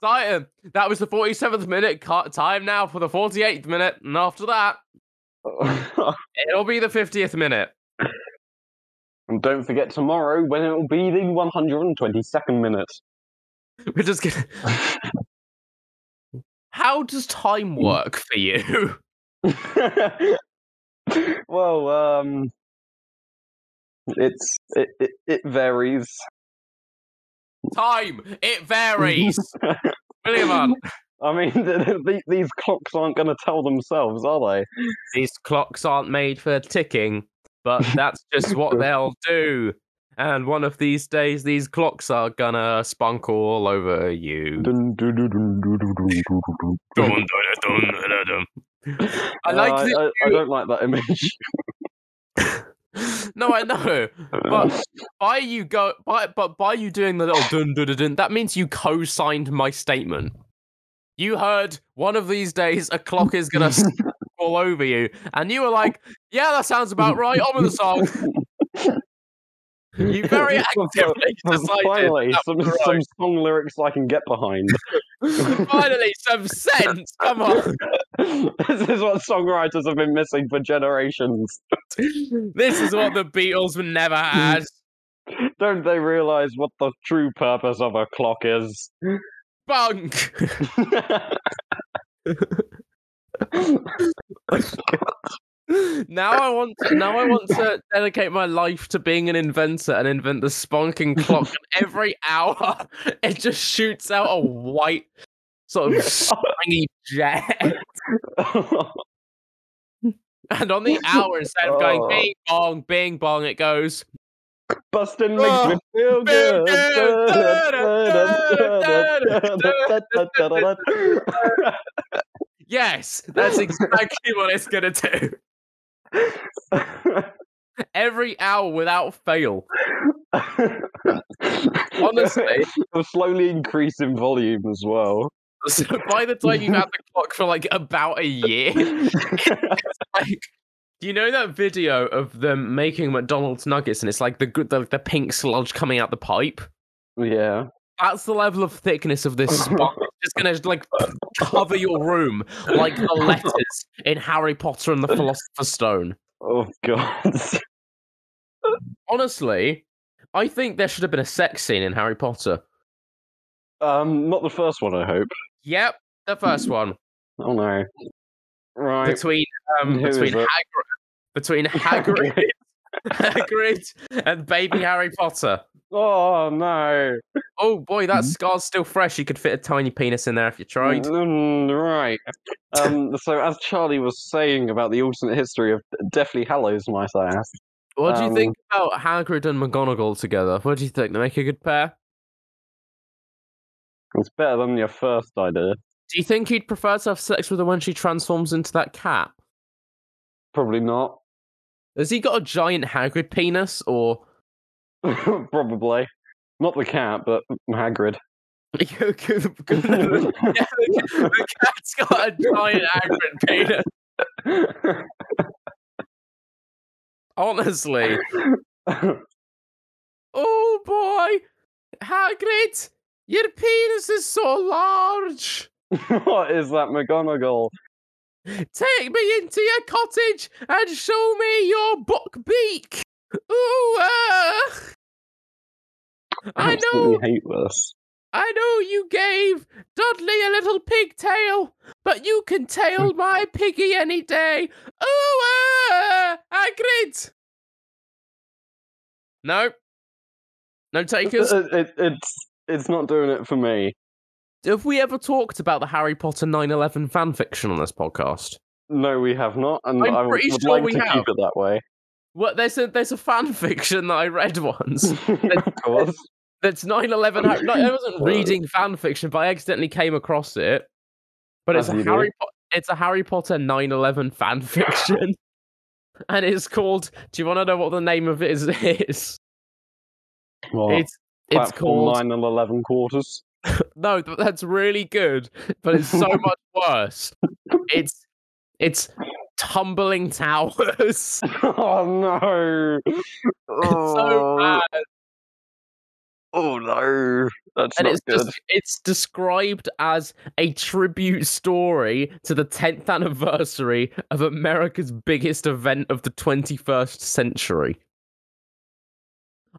Titan, that was the 47th minute. Cut time now for the 48th minute. And after that, it'll be the 50th minute. And don't forget tomorrow when it will be the 122nd minute. We're just gonna. How does time work for you? well, um, it's it, it, it varies. Time, it varies. William, Hunt, I mean, th- th- th- these clocks aren't going to tell themselves, are they? these clocks aren't made for ticking, but that's just what they'll do. And one of these days, these clocks are gonna spunk all over you. I like. Uh, I, I, don't like that image. no, I know, but by you go, by, but by you doing the little dun dun dun, that means you co-signed my statement. You heard one of these days a clock is gonna all over you, and you were like, "Yeah, that sounds about right." On with the song. You very actively decided. Finally, some, some song lyrics I can get behind. Finally, some sense. Come on. this is what songwriters have been missing for generations. This is what the Beatles never had. Don't they realize what the true purpose of a clock is? Bunk. Now I want to, now I want to dedicate my life to being an inventor and invent the spunking clock. and every hour, it just shoots out a white sort of springy jet. And on the hour, instead of going Oh. bing bong, bing bong, it goes. Busting makes Oh, me feel feel good. Yes, that's exactly what it's gonna do. Every hour without fail. Honestly. It'll slowly increase in volume as well. So by the time you've had the clock for like about a year, like, do you know that video of them making McDonald's nuggets and it's like the good the, the pink sludge coming out the pipe? yeah. That's the level of thickness of this sponge. It's just gonna like cover your room like the letters in Harry Potter and the Philosopher's Stone. Oh god. Honestly, I think there should have been a sex scene in Harry Potter. Um, not the first one, I hope. Yep, the first one Oh no. Right. between um Who between? Hagrid, between Hagrid, Hagrid and baby Harry Potter. Oh no. Oh boy, that scar's still fresh. You could fit a tiny penis in there if you tried. Mm, right. Um, so, as Charlie was saying about the alternate history of Deathly Hallows, might I ask? What do you Um, think about Hagrid and McGonagall together? What do you think? They make a good pair. It's better than your first idea. Do you think he'd prefer to have sex with her when she transforms into that cat? Probably not. Has he got a giant Hagrid penis, or Probably. Not the cat, but Hagrid. the, the cat's got a giant Hagrid penis? Honestly, oh boy, Hagrid, your penis is so large. what is that, McGonagall? Take me into your cottage and show me your Buckbeak. Ooh, uh. I know, hate this. I know you gave Dudley a little pigtail, but you can tail my piggy any day. Ooh, uh, Hagrid. No. No takers. It, it, it's it's not doing it for me. Have we ever talked about the Harry Potter 9/11 fanfiction on this podcast? No, we have not, and I'm I would sure like we to have. keep it that way. Well, there's a there's a fan fiction that I read once. of course. That's 9/11. No, I wasn't reading fan fiction, but I accidentally came across it. But it's As a. Harry po- it's a Harry Potter 9/11 fan fiction, and it's called. Do you want to know what the name of it is? is? Well, It's it's called nine and eleven quarters. no. th- That's really good, but it's so much worse. It's it's tumbling towers. oh no! It's Oh, so bad. oh no! That's and not it's good. just, it's described as a tribute story to the 10th anniversary of America's biggest event of the 21st century.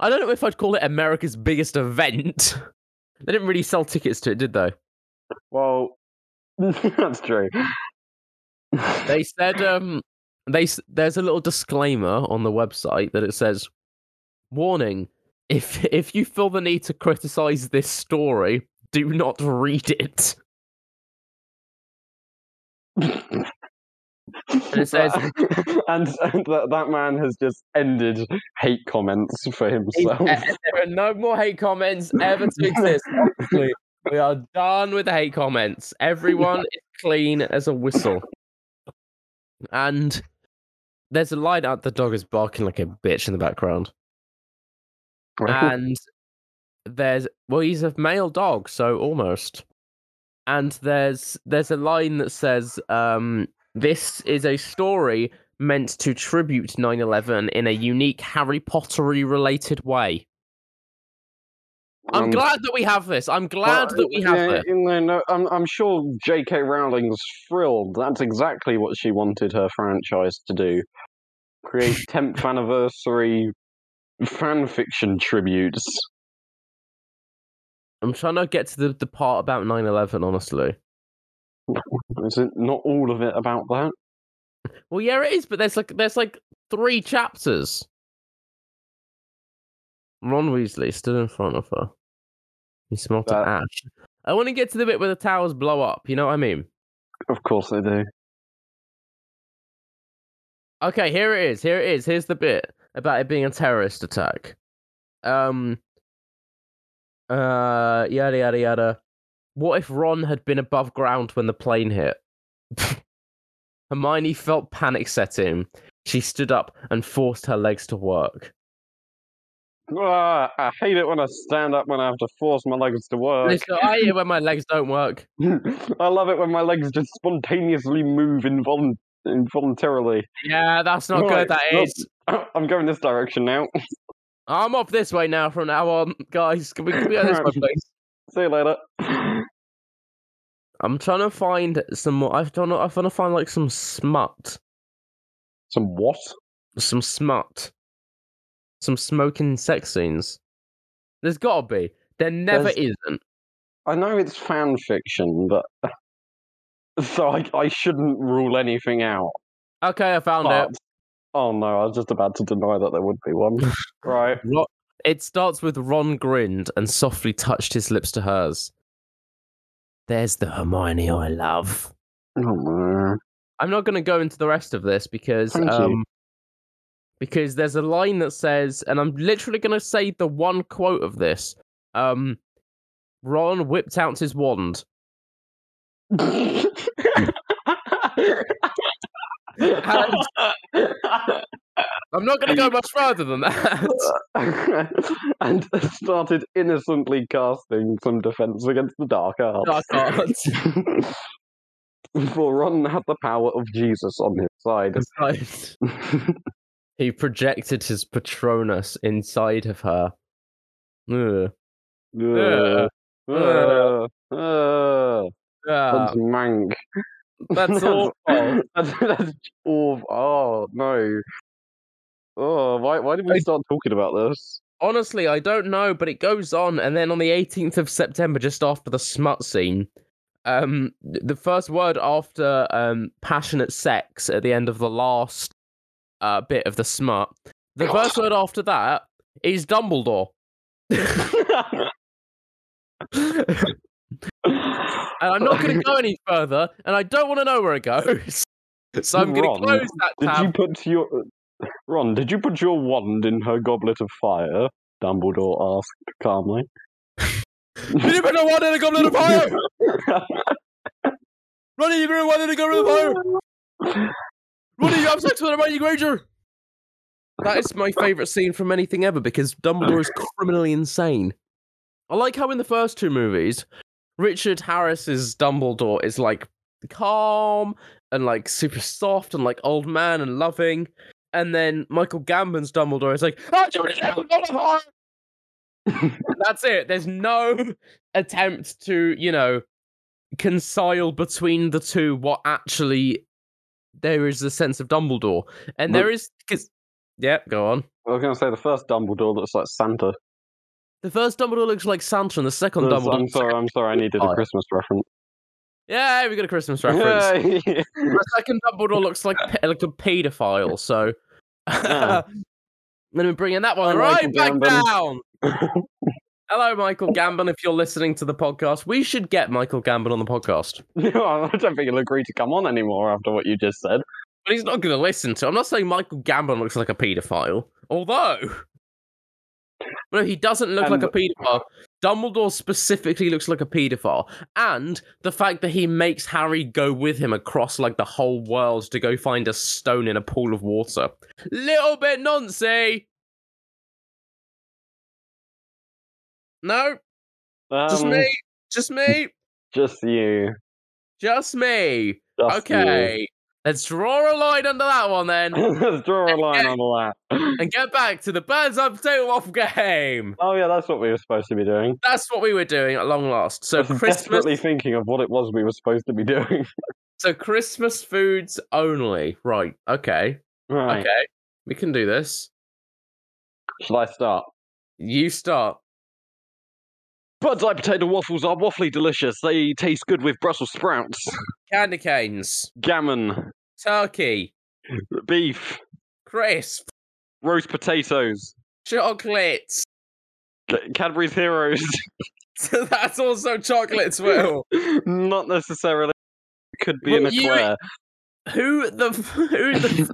I don't know if I'd call it America's biggest event. They didn't really sell tickets to it, did they? Well, that's true. They said um they there's a little disclaimer on the website that it says warning if if you feel the need to criticize this story, do not read it. it says- and, and that, that man has just ended hate comments for himself. there are no more hate comments ever to exist. We are done with the hate comments. Everyone is clean as a whistle. And there's a line out the dog is barking like a bitch in the background. And there's well, he's a male dog, so almost. And there's there's a line that says, um, this is a story meant to tribute 9-11 in a unique Harry Pottery related way. I'm Um, glad that we have this. I'm glad Well, that we have yeah, this. know, no, I'm, I'm sure J.K. Rowling's thrilled. That's exactly what she wanted her franchise to do: create 10th anniversary fan fiction tributes. I'm trying to get to the, the part about 9-11, honestly. Is it not all of it about that? Well, yeah, it is, but there's like there's like three chapters. Ron Weasley stood in front of her. He smelt That- ash. I want to get to the bit where the towers blow up. You know what I mean? Of course they do. Okay, here it is. Here it is. Here's the bit about it being a terrorist attack. Um. Uh. Yada yada yada. What if Ron had been above ground when the plane hit? Hermione felt panic set in. She stood up and forced her legs to work. Ah, I hate it when I stand up when I have to force my legs to work. Listen, I hate it when my legs don't work. I love it when my legs just spontaneously move invol- involuntarily. Yeah, that's not Right, good. That is. I'm going this direction now. I'm off this way now from now on, guys. Can we, can we go this way, please? See you later. I'm trying to find some more. I don't know. I want to find like some smut, Some what? some smut, some smoking sex scenes. There's got to be. There never There's- isn't. I know it's fan fiction, but so I, I shouldn't rule anything out. Okay, I found But it. oh no, I was just about to deny that there would be one. right. It starts with Ron grinned and softly touched his lips to hers. There's the Hermione I love. Oh. I'm not going to go into the rest of this because um because there's a line that says and I'm literally going to say the one quote of this. Um Ron whipped out his wand. and... I'm not going to go much further than that. and started innocently casting some defense against the dark arts. Dark arts. For Ron had the power of Jesus on his side. Besides, he projected his Patronus inside of her. Ugh. Ugh. Ugh. Ugh. That's mank. that's awful. That's, that's awful. Oh no. Oh, why? Why did we start talking about this? Honestly, I don't know, but it goes on, and then on the 18th of September, just after the smut scene, um, the first word after um, passionate sex at the end of the last uh, bit of the smut, the first word after that is Dumbledore. And I'm not going to go any further, and I don't want to know where it goes. So I'm going to close that tab. Did you put your Ron? Did you put your wand in her goblet of fire? Dumbledore asked calmly. Did you put a one in a goblet of fire? Ronnie, you put a one in a goblet of fire? Ronnie, you have sex with Hermione Granger? That is my favourite scene from anything ever because Dumbledore is criminally insane. I like how in the first two movies, Richard Harris's Dumbledore is like calm and like super soft and like old man and loving. And then Michael Gambon's Dumbledore is like. That's it. There's no attempt to, you know, reconcile between the two what actually there is a sense of Dumbledore. And there is because yeah, go on. I was going to say the first Dumbledore looks like Santa. The first Dumbledore looks like Santa, and the second Dumbledore. I'm sorry. I'm sorry. I needed a Christmas reference. Yeah, we got a Christmas reference. Yay. the second Dumbledore looks like like a paedophile. So, Yeah. let me bring in that one right back Gambon. down. Hello, Michael Gambon. If you're listening to the podcast, we should get Michael Gambon on the podcast. I don't think he'll agree to come on anymore after what you just said. But he's not going to listen to. I'm not saying Michael Gambon looks like a paedophile, although. No, he doesn't look like a paedophile. Dumbledore specifically looks like a paedophile, and the fact that he makes Harry go with him across like the whole world to go find a stone in a pool of water, little bit noncy. No, just Um, me, just me, Just you. just me. Just okay, let's draw a line under that one then. Let's draw a line on all that. and get back to the Birds Eye Potato Waffle game. Oh yeah, that's what we were supposed to be doing. That's what we were doing at long last. So I was Christmas, desperately thinking of what it was we were supposed to be doing. so Christmas foods only. Right. Okay. right. Okay. We can do this. Shall I start? You start. Bird's eye potato waffles are waffly delicious. They taste good with Brussels sprouts, Candy canes, gammon, turkey, beef, crisp, roast potatoes, chocolates. C- Cadbury's Heroes. So that's also chocolates, Will. Not necessarily. Could be Well, an you- eclair. Who the f- who the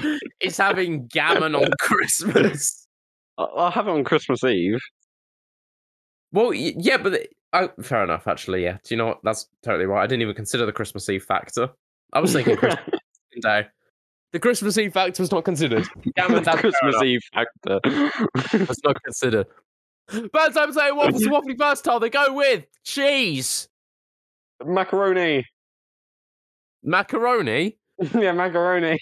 fuck is having gammon on Christmas? I- I'll have it on Christmas Eve. Well, yeah, but oh, fair enough. Actually, yeah. Do you know what? That's totally right. I didn't even consider the Christmas Eve factor. I was thinking Christmas Day. The Christmas Eve factor was not considered. Gammon, that's fair Christmas enough. Eve factor. was not considered. Bad time saying waffles and waffly versatile. They go with cheese, macaroni. macaroni. yeah, macaroni.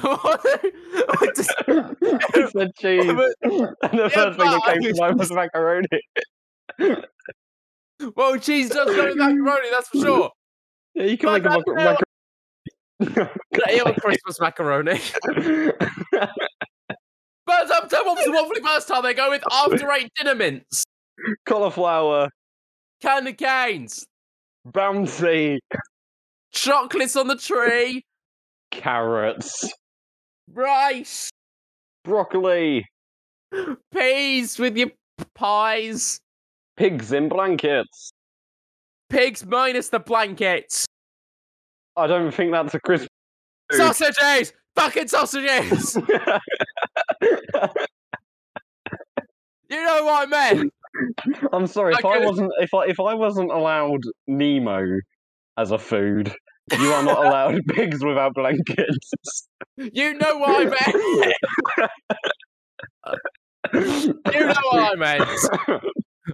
What? What does- I said cheese. And the Yeah, first thing that but- came to mind was macaroni. Well, cheese does go with macaroni. That's for sure. Yeah, you can But make a that's mac- macaroni. Uh, yeah, Christmas macaroni. But time saying waffles and waffly versatile. They go with after eight dinner mints. Cauliflower. candy canes, Bouncy. chocolates on the tree, Carrots. rice, Broccoli. peas with your pies, Pigs in blankets. pigs minus the blankets, I don't think that's a Christmas. food. sausages, fucking sausages. you know what I meant? I'm sorry if I I wasn't if I if I wasn't allowed Nemo as a food, you are not allowed pigs without blankets. You know what I meant. You know what I meant.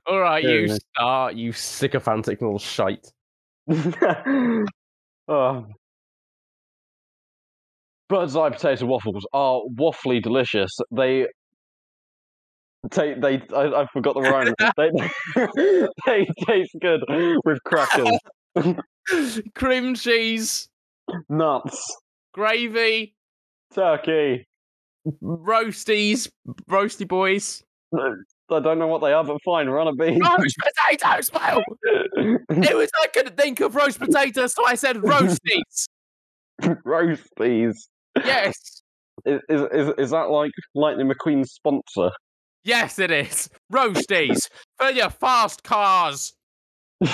All right, you Yeah. start, you sycophantic little shite. oh. Bird's eye potato waffles are waffly delicious. They take they I, I forgot the rhyme. they they taste good with crackers, Cream cheese, nuts, gravy, turkey. roasties, roasty boys, I don't know what they are, but fine, run a bean. roast potatoes. Well, it was I couldn't think of roast potatoes, so I said roasties. Roast, please. Yes, Is, is is is that like Lightning McQueen's sponsor? yes, it is roasties for your fast cars.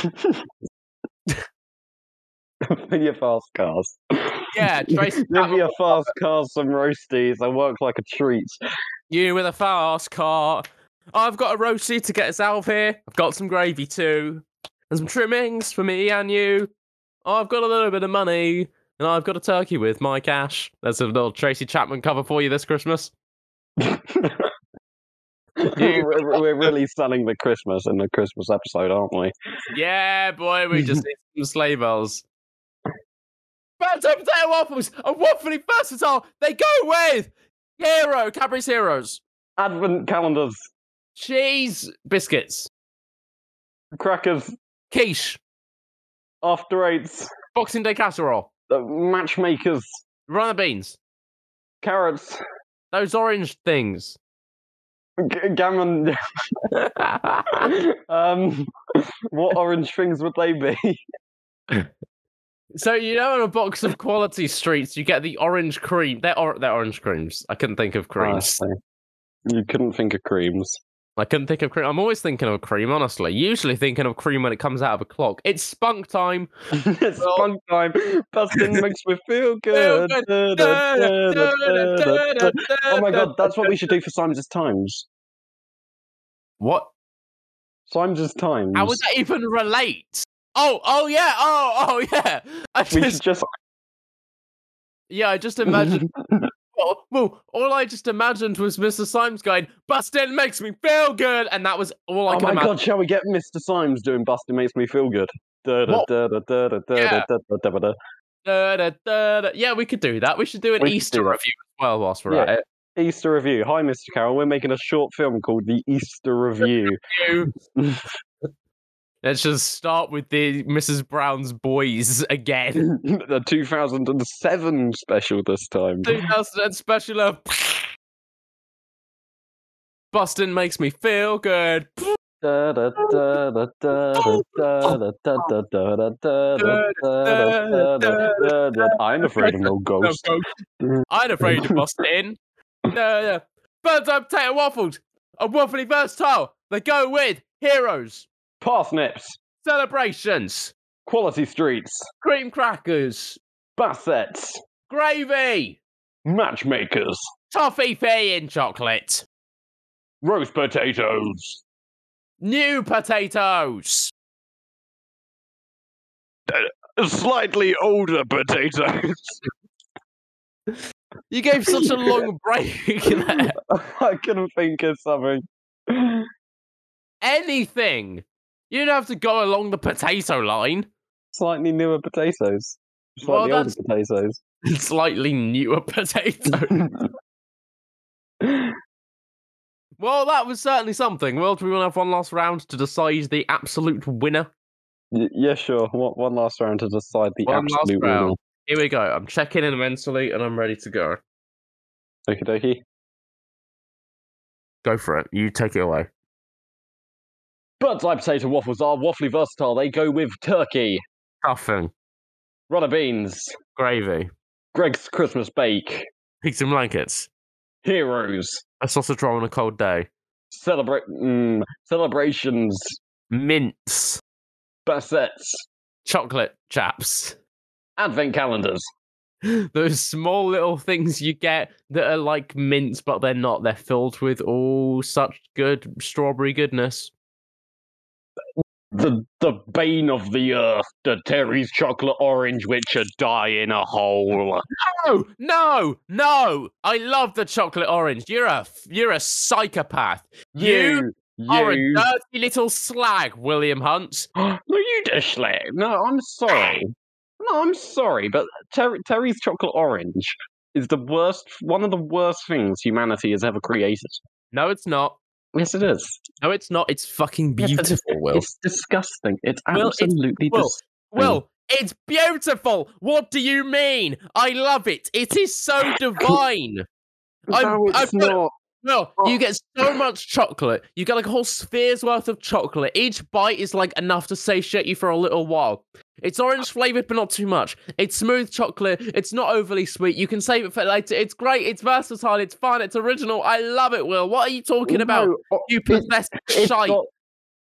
For your fast cars. Yeah, Tracy Give your fast cars some roasties. They work like a treat. You with a fast car. Oh, I've got a roasty to get us out of here. I've got some gravy too. And some trimmings for me and you. Oh, I've got a little bit of money. And I've got a turkey with my cash. There's a little Tracy Chapman cover for you this Christmas. we're, we're really selling the Christmas in the Christmas episode, aren't we? Yeah, boy, we just need some sleigh bells. Bantam potato waffles are waffly versatile. They go with Hero, Cadbury's Heroes, Advent calendars, cheese biscuits, crackers, quiche, after eights, Boxing Day casserole, uh, matchmakers, runner beans, carrots, those orange things. g- gammon. um, what orange things would they be? so you know, in a box of quality streets, you get the orange cream. They're or- they're orange creams. I couldn't think of creams. Ah, you couldn't think of creams. I couldn't think of cream. I'm always thinking of cream, honestly. Usually thinking of cream when it comes out of a clock. It's spunk time. it's spunk time. Busting makes me feel good. Oh my god, that's what we should do for Simons' Times. What? Simons' Times. How would that even relate? Oh, oh yeah, oh, oh yeah. I we just, should just. yeah, I just imagined. Well, well, all I just imagined was Mr. Symes going, "Bustin makes me feel good," and that was all I oh could my god, shall we get Mr. Symes doing Busting Makes Me Feel Good? Yeah, we could do that. We should do an We Easter do review as well whilst we're Yeah. at it. Easter Review. Hi, Mr. Carroll. We're making a short film called The Easter Review. Let's just start with the Mrs. Brown's Boys again. the 2007 special this time. 2007 special of Bustin makes me feel good. I'm afraid of no ghost. I'm afraid of Boston. Birds up potato waffles. I'm waffly versatile. They go with heroes. Parsnips, celebrations, quality streets, cream crackers, Bassetts, gravy, matchmakers, toffee fee in chocolate, roast potatoes. new potatoes. Uh, slightly older potatoes. You gave such a long break there. I couldn't think of something. Anything. You don't have to go along the potato line. Slightly newer potatoes. Well, Slightly older that's- potatoes. Slightly newer potatoes. Well, that was certainly something. Well, do we want to have one last round to decide the absolute winner? Y- yeah, sure. One, one last round to decide the One absolute winner. Here we go. I'm checking in mentally and I'm ready to go. Okie dokie. Go for it. You take it away. Bird's eye potato waffles are waffly versatile. They go with turkey, Stuffing, runner beans, gravy, Greggs Christmas bake, pigs and blankets, heroes, a sausage roll on a cold day, celebrate mm, celebrations, mints, Bassetts, chocolate chaps. advent calendars. Those small little things you get that are like mints, but they're not. They're filled with all such good strawberry goodness. The the bane of the earth, the Terry's chocolate orange, which should die in a hole. No, no, no! I love the chocolate orange. You're a you're a psychopath. You You, Are a dirty little slag, William Hunt. no, you dish slag. No, I'm sorry. No, I'm sorry, but Ter- Terry's chocolate orange is the worst, one of the worst things humanity has ever created. No, it's not. Yes, it is. No, it's not. It's fucking Yes, it is. beautiful, Will. It's disgusting. It's Will, it's- absolutely Will, dis- Will, it's beautiful. What do you mean? I love it. It is so divine. I'm- No, it's I've got- not. Well, you oh. get so much chocolate. You get like a whole sphere's worth of chocolate. Each bite is like enough to satiate you for a little while. It's orange flavored, but not too much. It's smooth chocolate. It's not overly sweet. You can save it for later. It's great. It's versatile. It's fun. It's original. I love it, Will. What are you talking about? No, o- You it- pathetic it's shite. got-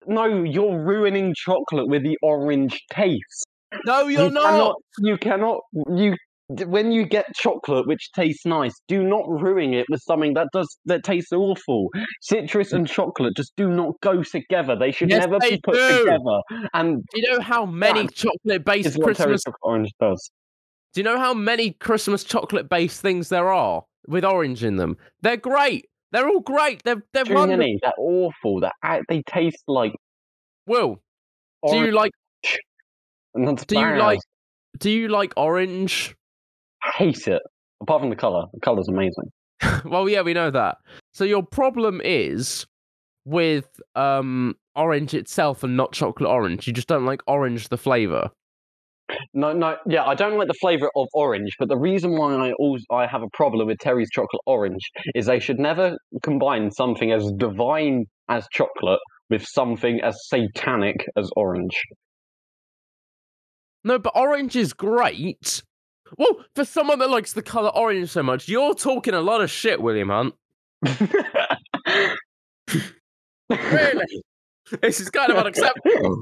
no, you're ruining chocolate with the orange taste. No, you're you not. Cannot, you cannot. You when you get chocolate which tastes nice, do not ruin it with something that does that tastes awful. Citrus and chocolate just do not go together. They should Yes, never they be put do. together. And Do you know how many what Terry's Christmas? chocolate orange does. Do you know how many Christmas chocolate-based things there are with orange in them? They're great. They're all great. They're they're Too wonderful. many. They're awful. They're, they taste like. Will, do you like do you like do you like orange? Hate it. Apart from the color, the color's amazing. well, yeah, we know that. So your problem is with um orange itself and not chocolate orange. You just don't like orange the flavor. No, no, yeah, I don't like the flavor of orange, but the reason why I also I have a problem with Terry's chocolate orange is they should never combine something as divine as chocolate with something as satanic as orange. No, but orange is great. Well, for someone that likes the color orange so much, you're talking a lot of shit, William Hunt. Really? this is kind of unacceptable.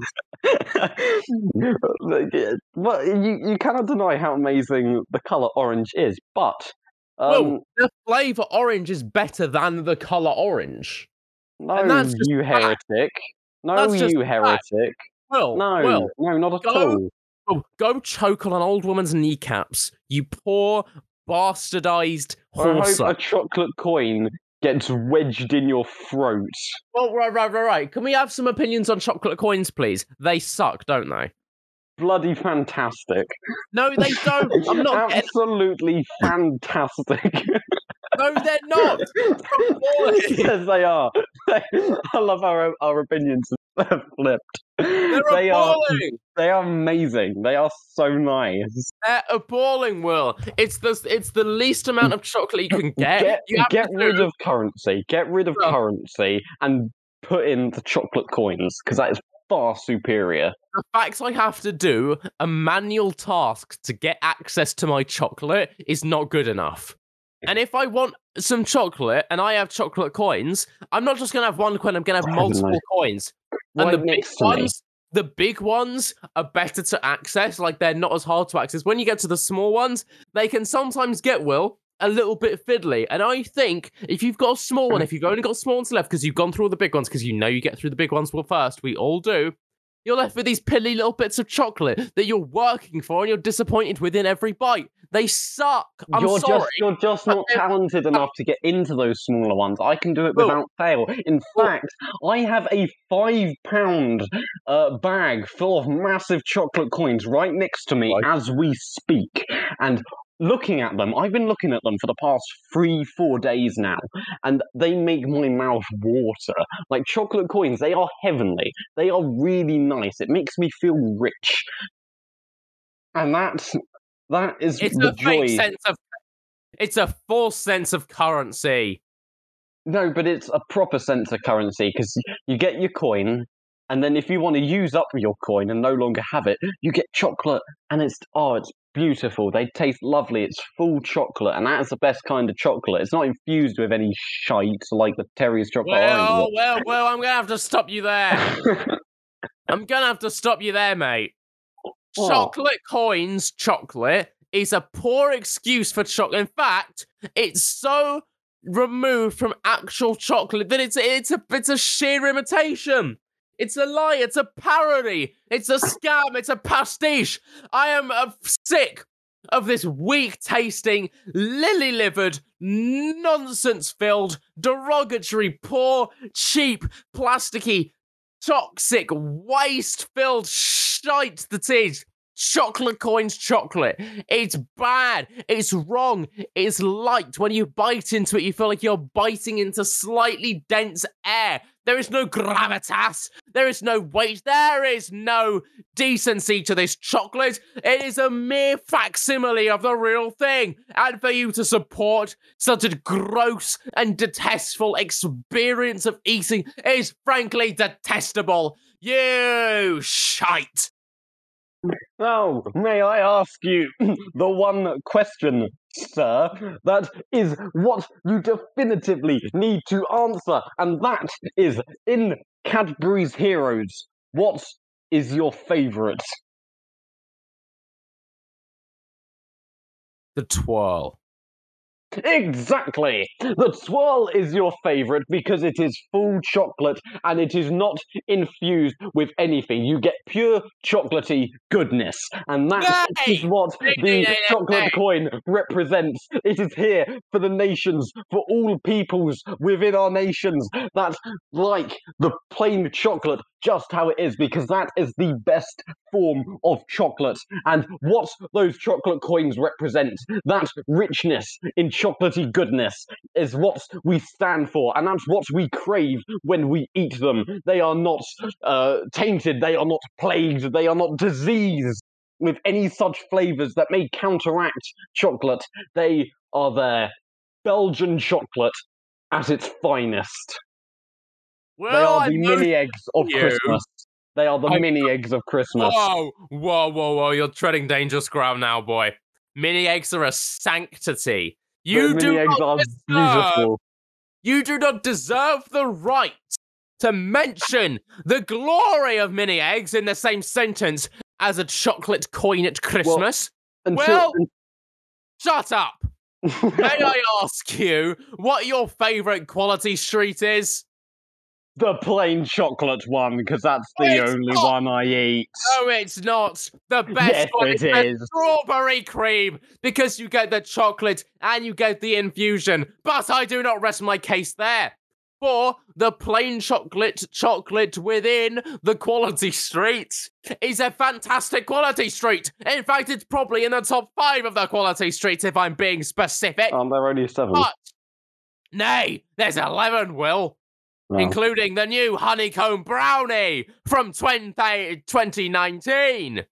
well, you you cannot deny how amazing the color orange is, but um, Well, the flavor orange is better than the color orange. no, that's you heretic. No, you heretic. Well, No, well, no, not at go- all. Oh, go choke on an old woman's kneecaps, you poor bastardized I hope horse. a chocolate coin gets wedged in your throat. Well, right, right, right, right. Can we have some opinions on chocolate coins, please? They suck, don't they? Bloody fantastic. No, they don't. I'm not. Absolutely fantastic. No, they're not. yes, they are. I love our our opinions have flipped. They're they are they are amazing. They are so nice. They're appalling, Will. It's the it's the least amount of chocolate you can get. Get, you get rid of currency. Get rid of currency and put in the chocolate coins because that is far superior. the fact I have to do a manual task to get access to my chocolate is not good enough. And if I want some chocolate and I have chocolate coins, I'm not just gonna have one coin. I'm gonna have I multiple coins. And Right the big to ones, the big ones are better to access. Like they're not as hard to access. When you get to the small ones, they can sometimes get will a little bit fiddly. And I think if you've got a small one, if you've only got small ones left because you've gone through all the big ones, because you know you get through the big ones well first, we all do. You're left with these pilly little bits of chocolate that you're working for, and you're disappointed within every bite. They suck. I'm you're sorry. just you're just not talented enough to get into those smaller ones. I can do it without fail. In fact, I have a five pound uh, bag full of massive chocolate coins right next to me as we speak, and. Looking at them, I've been looking at them for the past three, four days now, and they make my mouth water. Like chocolate coins, they are heavenly. They are really nice. It makes me feel rich, and that's that is It's the a joy. fake sense of. It's a false sense of currency. No, but it's a proper sense of currency because you get your coin And then if you want to use up your coin and no longer have it, you get chocolate, and it's oh, it's beautiful. They taste lovely. It's full chocolate, and that's the best kind of chocolate. It's not infused with any shite like the Terry's chocolate Well, well, well, I'm gonna have to stop you there. I'm gonna have to stop you there, mate. Chocolate coins, chocolate is a poor excuse for chocolate. In fact, it's so removed from actual chocolate that it's it's a it's a sheer imitation. It's a lie. It's a parody. It's a scam. It's a pastiche. I am uh, sick of this weak tasting, lily livered, nonsense filled, derogatory, poor, cheap, plasticky, toxic, waste filled shite that is chocolate coins chocolate. It's bad. It's wrong. It's light. When you bite into it, you feel like you're biting into slightly dense air. There is no gravitas. There is no weight. There is no decency to this chocolate. It is a mere facsimile of the real thing. And for you to support such a gross and detestful experience of eating is frankly detestable. You shite. Now, may I ask you the one question, sir? That is what you definitively need to answer, and that is in Cadbury's Heroes, what is your favourite? The twirl. Exactly! The twirl is your favourite because it is full chocolate and it is not infused with anything. You get pure chocolatey goodness, and that is Nay! what the chocolate coin represents. It is here for the nations, for all peoples within our nations that like the plain chocolate just how it is, because that is the best form of chocolate. And what those chocolate coins represent, that richness in chocolatey goodness, is what we stand for, and that's what we crave when we eat them. They are not uh, tainted, they are not plagued, they are not diseased with any such flavors that may counteract chocolate. They are there. Belgian chocolate at its finest. They are the mini eggs of you. Christmas. They are the I mini eggs of Christmas. Whoa, whoa, whoa, whoa! You're treading dangerous ground now, boy. Mini eggs are a sanctity. You do not deserve, beautiful. You do not deserve the right to mention the glory of mini eggs in the same sentence as a chocolate coin at Christmas. Until, well- Shut up. May I ask you what your favorite quality street is? The plain chocolate one, because that's the It's only not. one I eat. No, it's not. The best Yes, one it is the strawberry cream because you get the chocolate and you get the infusion. But I do not rest my case there. For the plain chocolate, chocolate within the quality street is a fantastic quality street. In fact, it's probably in the top five of the quality streets if I'm being specific. Um, there are only seven. But, nay, there's 11, Will Including the new honeycomb brownie from 20, 2019.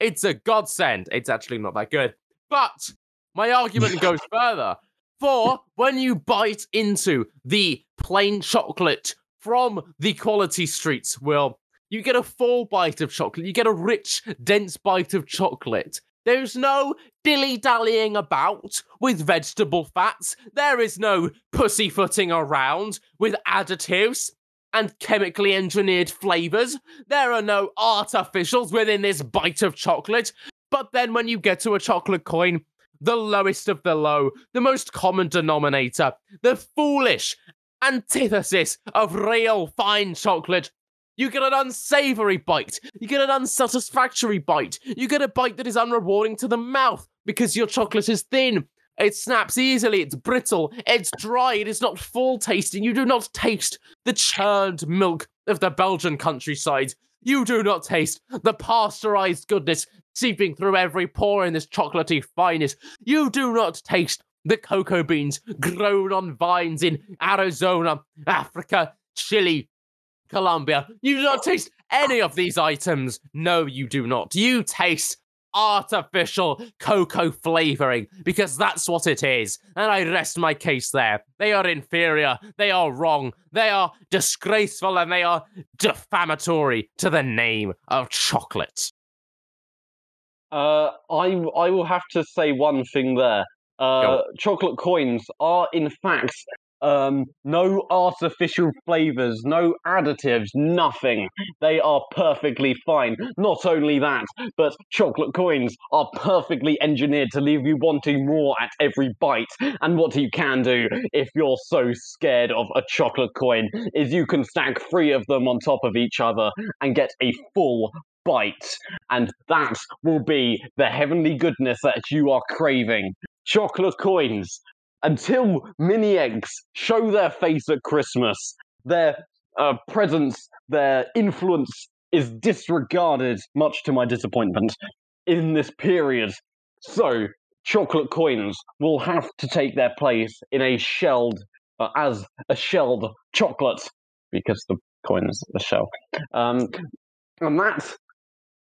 It's a godsend. It's actually not that good. But my argument goes further. For when you bite into the plain chocolate from the quality streets, Will, you get a full bite of chocolate. You get a rich, dense bite of chocolate. There's no dilly dallying about with vegetable fats. There is no pussyfooting around with additives and chemically engineered flavors. There are no artificials within this bite of chocolate. But then when you get to a chocolate coin, the lowest of the low, the most common denominator, the foolish antithesis of real fine chocolate. You get an unsavory bite. You get an unsatisfactory bite. You get a bite that is unrewarding to the mouth because your chocolate is thin. It snaps easily, it's brittle, it's dry, it is not full tasting. You do not taste the churned milk of the Belgian countryside. You do not taste the pasteurized goodness seeping through every pore in this chocolatey fineness. You do not taste the cocoa beans grown on vines in Arizona, Africa, Chile, Colombia. You do not taste any of these items. No, you do not. You taste artificial cocoa flavoring because that's what it is. And I rest my case there. They are inferior, they are wrong, they are disgraceful, and they are defamatory to the name of chocolate. Uh, I I will have to say one thing there. Uh, chocolate coins are in fact um, no artificial flavors, no additives, nothing. They are perfectly fine. Not only that, but chocolate coins are perfectly engineered to leave you wanting more at every bite. And what you can do if you're so scared of a chocolate coin is you can stack three of them on top of each other and get a full bite. And that will be the heavenly goodness that you are craving. Chocolate coins until mini eggs show their face at Christmas, their uh, presence, their influence is disregarded, much to my disappointment, in this period. So, chocolate coins will have to take their place in a shelled, uh, as a shelled chocolate, because the coin is a shell. Um, and that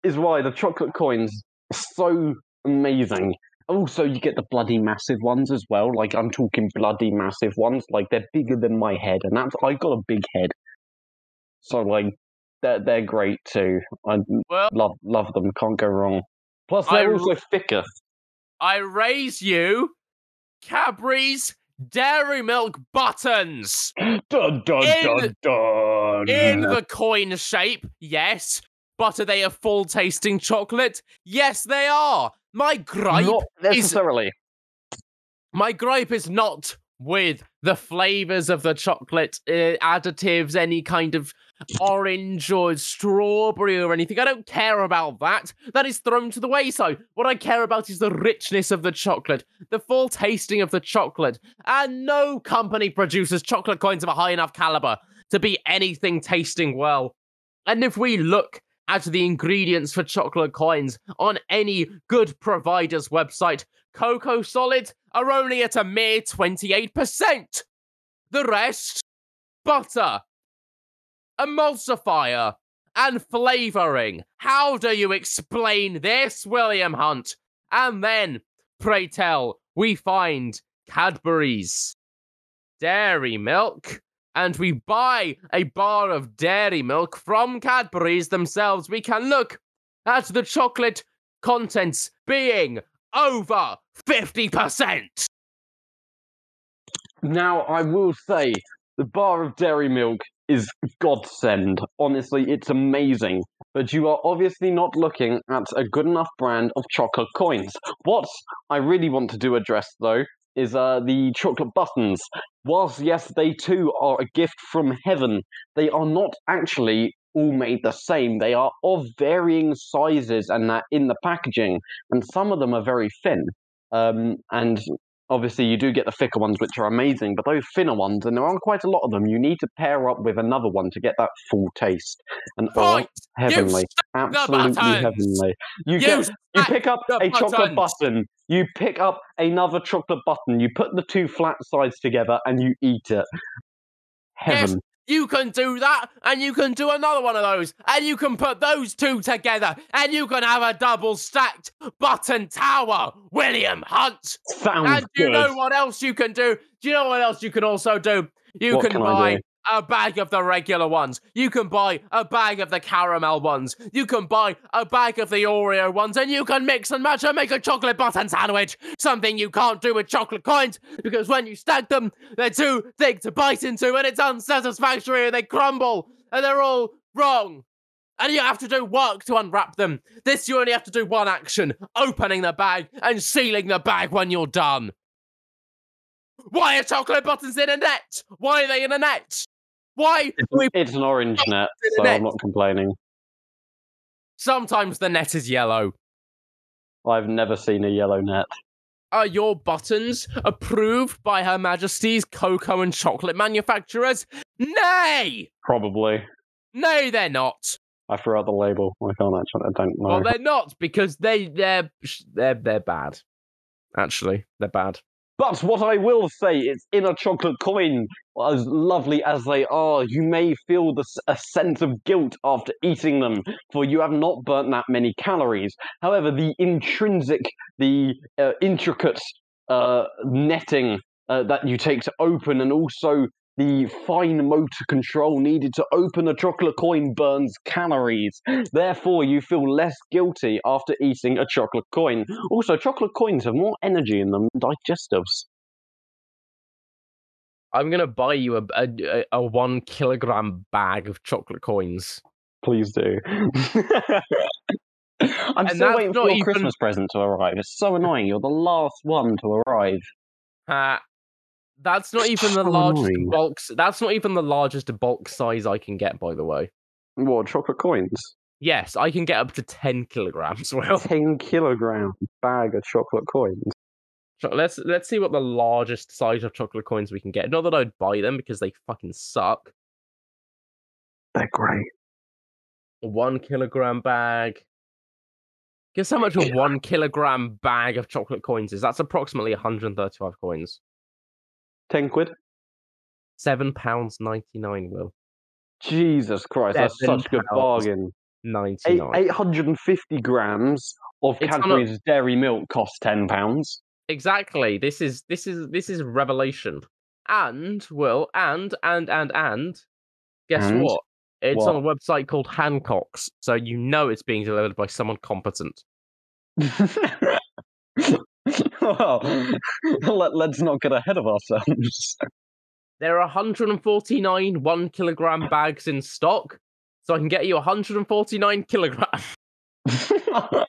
is why the chocolate coins are so amazing. Also, you get the bloody massive ones as well. Like I'm talking bloody massive ones. Like they're bigger than my head, and that's I've got a big head. So like they're they're great too. I Well, love love them. Can't go wrong. Plus they're r- also thicker. I raise you Cadbury's Dairy Milk buttons Dun dun In- dun dun. in the coin shape. Yes. But are they a full tasting chocolate? Yes, they are. My gripe Not necessarily. My gripe is not with the flavors of the chocolate uh, additives, any kind of orange or strawberry or anything. I don't care about that. That is thrown to the wayside. What I care about is the richness of the chocolate, the full tasting of the chocolate. And no company produces chocolate coins of a high enough caliber to be anything tasting well. And if we look at the ingredients for chocolate coins on any good provider's website, cocoa solids are only at a mere 28%. The rest, butter, emulsifier, and flavoring. How do you explain this, William Hunt? And then, pray tell, we find Cadbury's dairy milk and we buy a bar of dairy milk from Cadbury's themselves, we can look at the chocolate contents being over 50%. Now, I will say the bar of dairy milk is godsend. Honestly, it's amazing. But you are obviously not looking at a good enough brand of chocolate coins. What I really want to do address, though, is uh, the chocolate buttons. Whilst, yes, they too are a gift from heaven, they are not actually all made the same. They are of varying sizes and that in the packaging, and some of them are very thin. Um, and obviously you do get the thicker ones which are amazing but those thinner ones and there aren't quite a lot of them you need to pair up with another one to get that full taste and oh heavenly absolutely heavenly you You get you pick up a chocolate button you pick up another chocolate button you put the two flat sides together and you eat it heaven You can do that, and you can do another one of those, and you can put those two together, and you can have a double stacked button tower, William Hunt. sounds and do you good know what else you can do? Do you know what else you can also do? You can, can buy? A bag of the regular ones. You can buy a bag of the caramel ones. You can buy a bag of the Oreo ones, and you can mix and match and make a chocolate button sandwich. Something you can't do with chocolate coins because when you stack them, they're too thick to bite into, and it's unsatisfactory, and they crumble, and they're all wrong. And you have to do work to unwrap them. This you only have to do one action opening the bag and sealing the bag when you're done. Why are chocolate buttons in a net? Why are they in a net? Why? we- it's an orange net so net. i'm not complaining Sometimes the net is yellow. i've never seen a yellow net Are your buttons approved by Her Majesty's cocoa and chocolate manufacturers? Nay! probably No, they're not. i threw out the label i can't actually i don't know Well, they're not because they they're they're they're bad. Actually, they're bad. But what I will say, it's in a chocolate coin. As lovely as they are, you may feel the, a sense of guilt after eating them, for you have not burnt that many calories. However, the intrinsic, the uh, intricate uh, netting uh, that you take to open, and also the fine motor control needed to open a chocolate coin burns calories. Therefore, you feel less guilty after eating a chocolate coin. Also, chocolate coins have more energy in them than digestives. I'm gonna buy you a a, a- one kilogram bag of chocolate coins. Please do. I'm And still waiting for your even- Christmas present to arrive. It's so annoying. You're the last one to arrive. Uh, that's not even the So largest annoying. bulk. That's not even the largest bulk size I can get. By the way, What, chocolate coins? yes, I can get up to ten kilograms. Well, 10 kilogram bag of chocolate coins. Let's let's see what the largest size of chocolate coins we can get. Not that I'd buy them because they fucking suck. They're great. A one kilogram bag. Guess how much a one kilogram bag of chocolate coins is? That's approximately 135 coins. 10 quid? Seven pounds ninety nine. Will Jesus Christ, that's such a good bargain. ninety Eight, nine. 850 grams of It's on a- Cadbury's dairy milk costs £10. Exactly. This is this is this is revelation. And Will and and and and guess And? what? It's on a website called Hancock's, so you know it's being delivered by someone competent. well, let, let's not get ahead of ourselves. There are 149 one kilogram bags in stock, so I can get you 149 kilograms.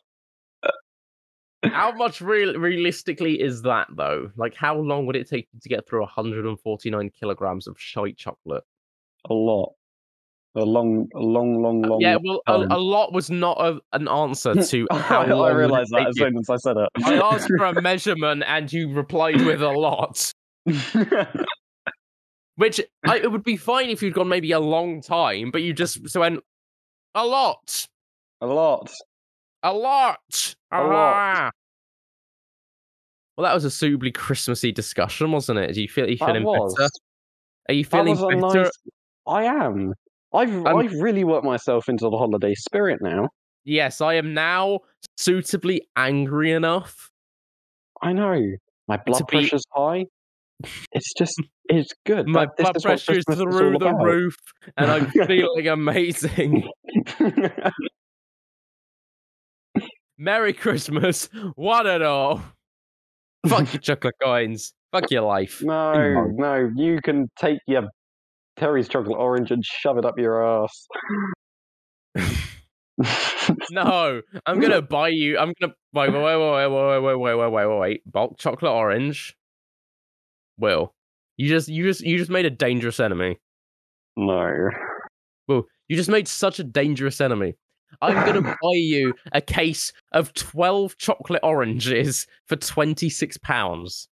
How much real realistically is that though? Like, how long would it take you to get through 149 kilograms of shite chocolate? a lot. A long, a long, long, long. yeah, well, a, a lot was not a, an answer to how I, long. would it realised that as soon as I said it. I asked for a measurement, and you replied with a lot. Which I, it would be fine if you'd gone maybe a long time, but you just so went a lot, a lot. a lot, A lot. ah." Well, that was a suitably Christmassy discussion, wasn't it? Do you feel are you feeling better? Are you feeling better? nice. I am. I've I'm- I've really worked myself into the holiday spirit now. Yes, I am now suitably angry enough. I know. My blood be- pressure's high. It's just it's good. My That- blood pressure is through the about. roof, and I'm feeling amazing. Merry Christmas, one and all. Fuck your chocolate coins. Fuck your life. no, no, you can take your Terry's chocolate orange and shove it up your ass. No, I'm gonna buy you. I'm gonna wait, wait, wait, wait, wait, wait, wait, wait, wait, wait, wait. Bulk chocolate orange. Will you just you just you just made a dangerous enemy. no. Will you just made such a dangerous enemy. I'm gonna buy you a case of twelve chocolate oranges for twenty six pounds.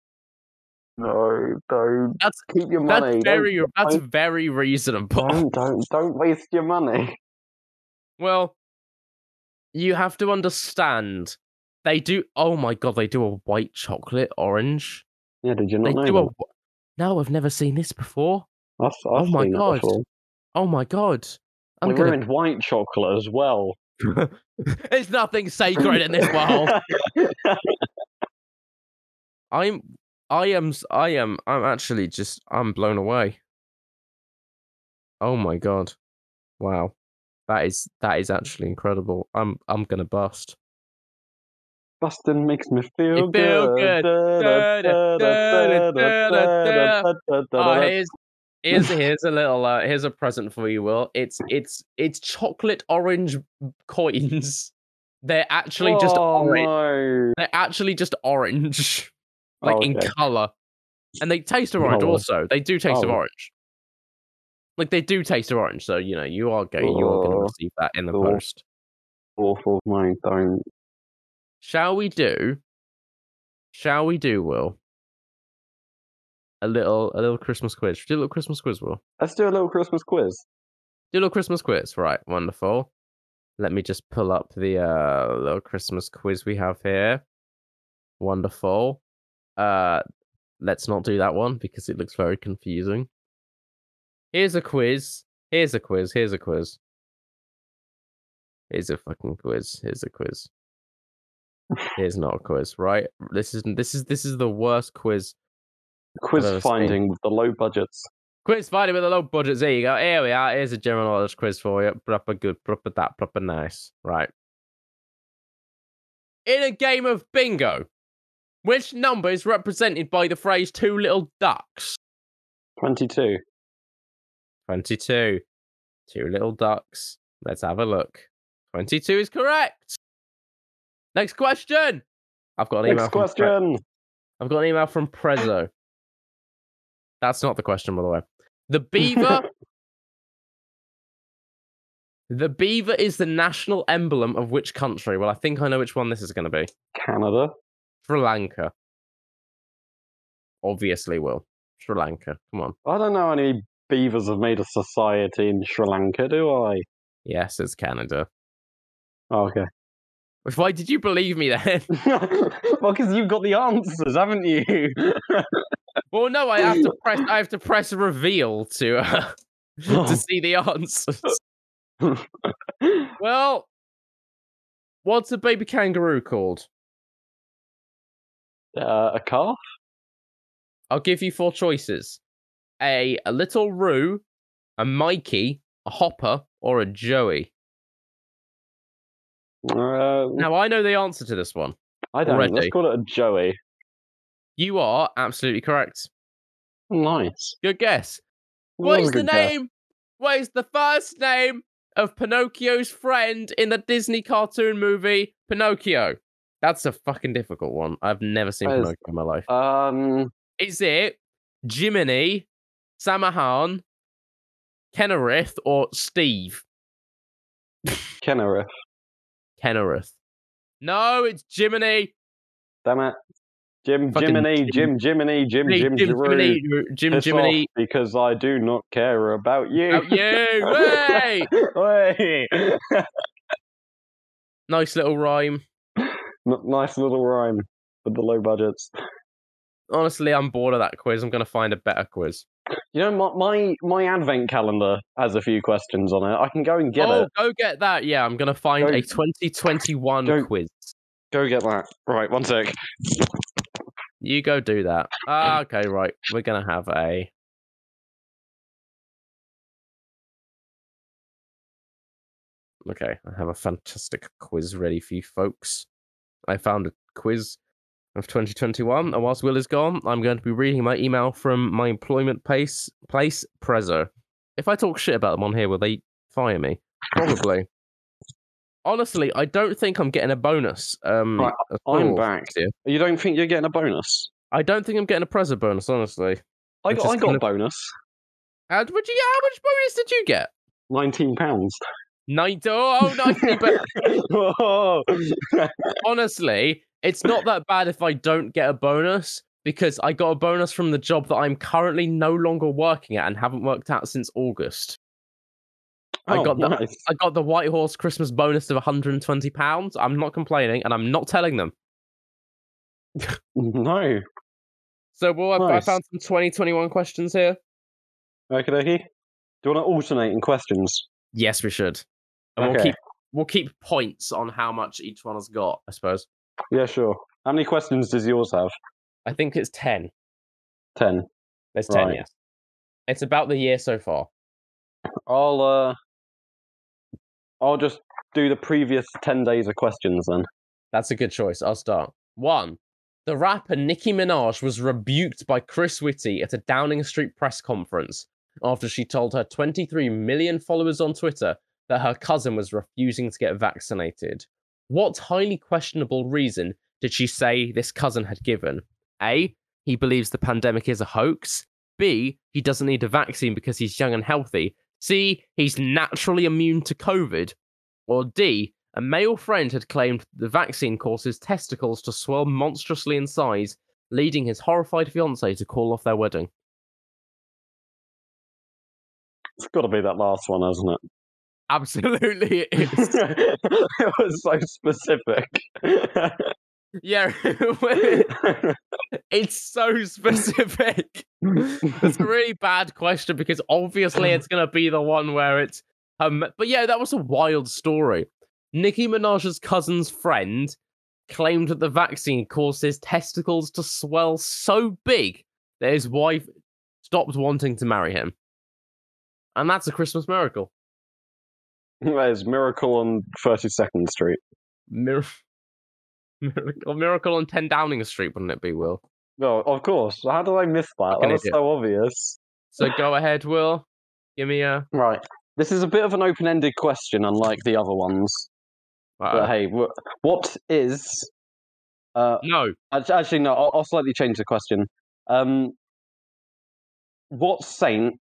No, don't That's keep your money. that's very that's don't- very reasonable. Don't, don't, don't waste your money. Well, you have to understand. They do. Oh my god, they do a white chocolate orange. Yeah, did you They not do know a. No, I've never seen this before. I've, oh I've my seen God. Oh my god. I'm We gonna. ruined white chocolate as well. There's nothing sacred in this world. I'm. I am. I am. I'm actually just. I'm blown away. Oh my god! Wow, that is that is actually incredible. I'm I'm gonna bust. Bustin makes me feel You feel good. Oh, here's here's a little uh, here's a present for you, Will. It's it's it's chocolate orange coins. They're actually just oh, orange. No. They're actually just orange, like Oh, in color, and they taste of orange. Oh. Also, they do taste of Oh. orange. Like they do taste of orange. So you know you are going you are going to Oh. receive that in the Oh. post. Awful. No, don't. Shall we do? Shall we do, Will? A little a little Christmas quiz. Do a little Christmas quiz, Will. Let's do a little Christmas quiz. Do a little Christmas quiz. Right, wonderful. Let me just pull up the uh, little Christmas quiz we have here. Wonderful. Uh, let's not do that one because it looks very confusing. Here's a quiz. Here's a quiz. Here's a quiz. Here's a fucking quiz. Here's a quiz. Here's not a quiz, right? This is this is this is the worst quiz. Quiz finding with the low budgets. Quiz finding with the low budgets. There you go. Here we are. Here's a general knowledge quiz for you. Proper good, proper that, proper nice. Right. In a game of bingo, which number is represented by the phrase two little ducks? 22. 22. Two little ducks. Let's have a look. 22 is correct. Next question. I've got an email Next from Pre- question. I've got an email from Prezzo. That's not the question, by the way. The beaver. the beaver is the national emblem of which country? Well, I think I know which one this is going to be. Canada. Sri Lanka. Obviously, will. Sri Lanka. Come on. I don't know any beavers have made a society in Sri Lanka, do I? Yes, it's Canada. Oh, okay. Why did you believe me then? well, because you've got the answers, haven't you? well, no, I have to press. I have to press reveal to uh, to see the answers. Well, what's a baby kangaroo called? Uh, a calf? I'll give you four choices: a a little Roo, a Mikey, a Hopper, or a Joey. Uh, Now I know the answer to this one. I don't. already. Let's call it a Joey. You are absolutely correct. Nice. Good guess. What is the good guess. name? What is the first name of Pinocchio's friend in the Disney cartoon movie Pinocchio? That's a fucking difficult one. I've never seen Pinocchio in my life. Um, Is it Jiminy, Samahan, Kennerith, or Steve? Kennerith. Kennerith. No, it's Jiminy. Damn it. Jim, Fucking Jiminy, Jim- Jim, Jiminy, Jim, Jim, Jim Jiminy. Jim Piss Jiminy. off because I do not care about you. About you. Hey! Hey! Nice little rhyme. Nice little rhyme with the low budgets. Honestly, I'm bored of that quiz. I'm going to find a better quiz. You know, my, my my advent calendar has a few questions on it. I can go and get oh, it. go get that. Yeah, I'm going to find Go- a 2021 go- quiz. Go get that. Right, one sec. You go do that. Ah, okay, right. We're going to have a. Okay, I have a fantastic quiz ready for you folks. I found a quiz of 2021, and whilst Will is gone, I'm going to be reading my email from my employment place, place Prezzo. If I talk shit about them on here, will they fire me? Probably. Honestly, I don't think I'm getting a bonus. Um, Right, I'm back. year. You don't think you're getting a bonus? I don't think I'm getting a Prezzo bonus, honestly. I got, I got a of- bonus. How, you, how much bonus did you get? Nineteen pounds. 90, oh, 90, but honestly, it's not that bad if I don't get a bonus because I got a bonus from the job that I'm currently no longer working at and haven't worked at since August. I Oh, got the nice. I got the White Horse Christmas bonus of 120 pounds. I'm not complaining, and I'm not telling them. No. So, well, I, I found some 2021 questions here. Okay, dokie. Do you want to alternate in questions? Yes, we should, and we'll keep we'll keep points on how much each one has got. I suppose. Yeah, sure. How many questions does yours have? I think it's 10. Ten. There's 10, Right. yes. It's about the year so far. I'll uh, I'll just do the previous ten days of questions then. That's a good choice. I'll start. One, the rapper Nicki Minaj was rebuked by Chris Whitty at a Downing Street press conference after she told her 23 million followers on Twitter that her cousin was refusing to get vaccinated. What highly questionable reason did she say this cousin had given? A, he believes the pandemic is a hoax. B, he doesn't need a vaccine because he's young and healthy. C, he's naturally immune to COVID. Or D, a male friend had claimed the vaccine causes testicles to swell monstrously in size, leading his horrified fiancee to call off their wedding. It's got to be that last one, hasn't it? Absolutely, it is. it was so specific. yeah, It's so specific. It's a really bad question because obviously it's going to be the one where it's. Um, but yeah, that was a wild story. Nicki Minaj's cousin's friend claimed that the vaccine caused his testicles to swell so big that his wife stopped wanting to marry him. And that's a Christmas miracle. There's Miracle on 32nd Street. Mir- miracle, miracle on 10 Downing Street, wouldn't it be, Will? No, of course. How did I miss that? That was idiot. so obvious. So go ahead, Will. Give me a. Right. This is a bit of an open-ended question, unlike the other ones. But Uh, hey, wh- what is? Uh, no. actually, no. I'll, I'll slightly change the question. Um, what saint?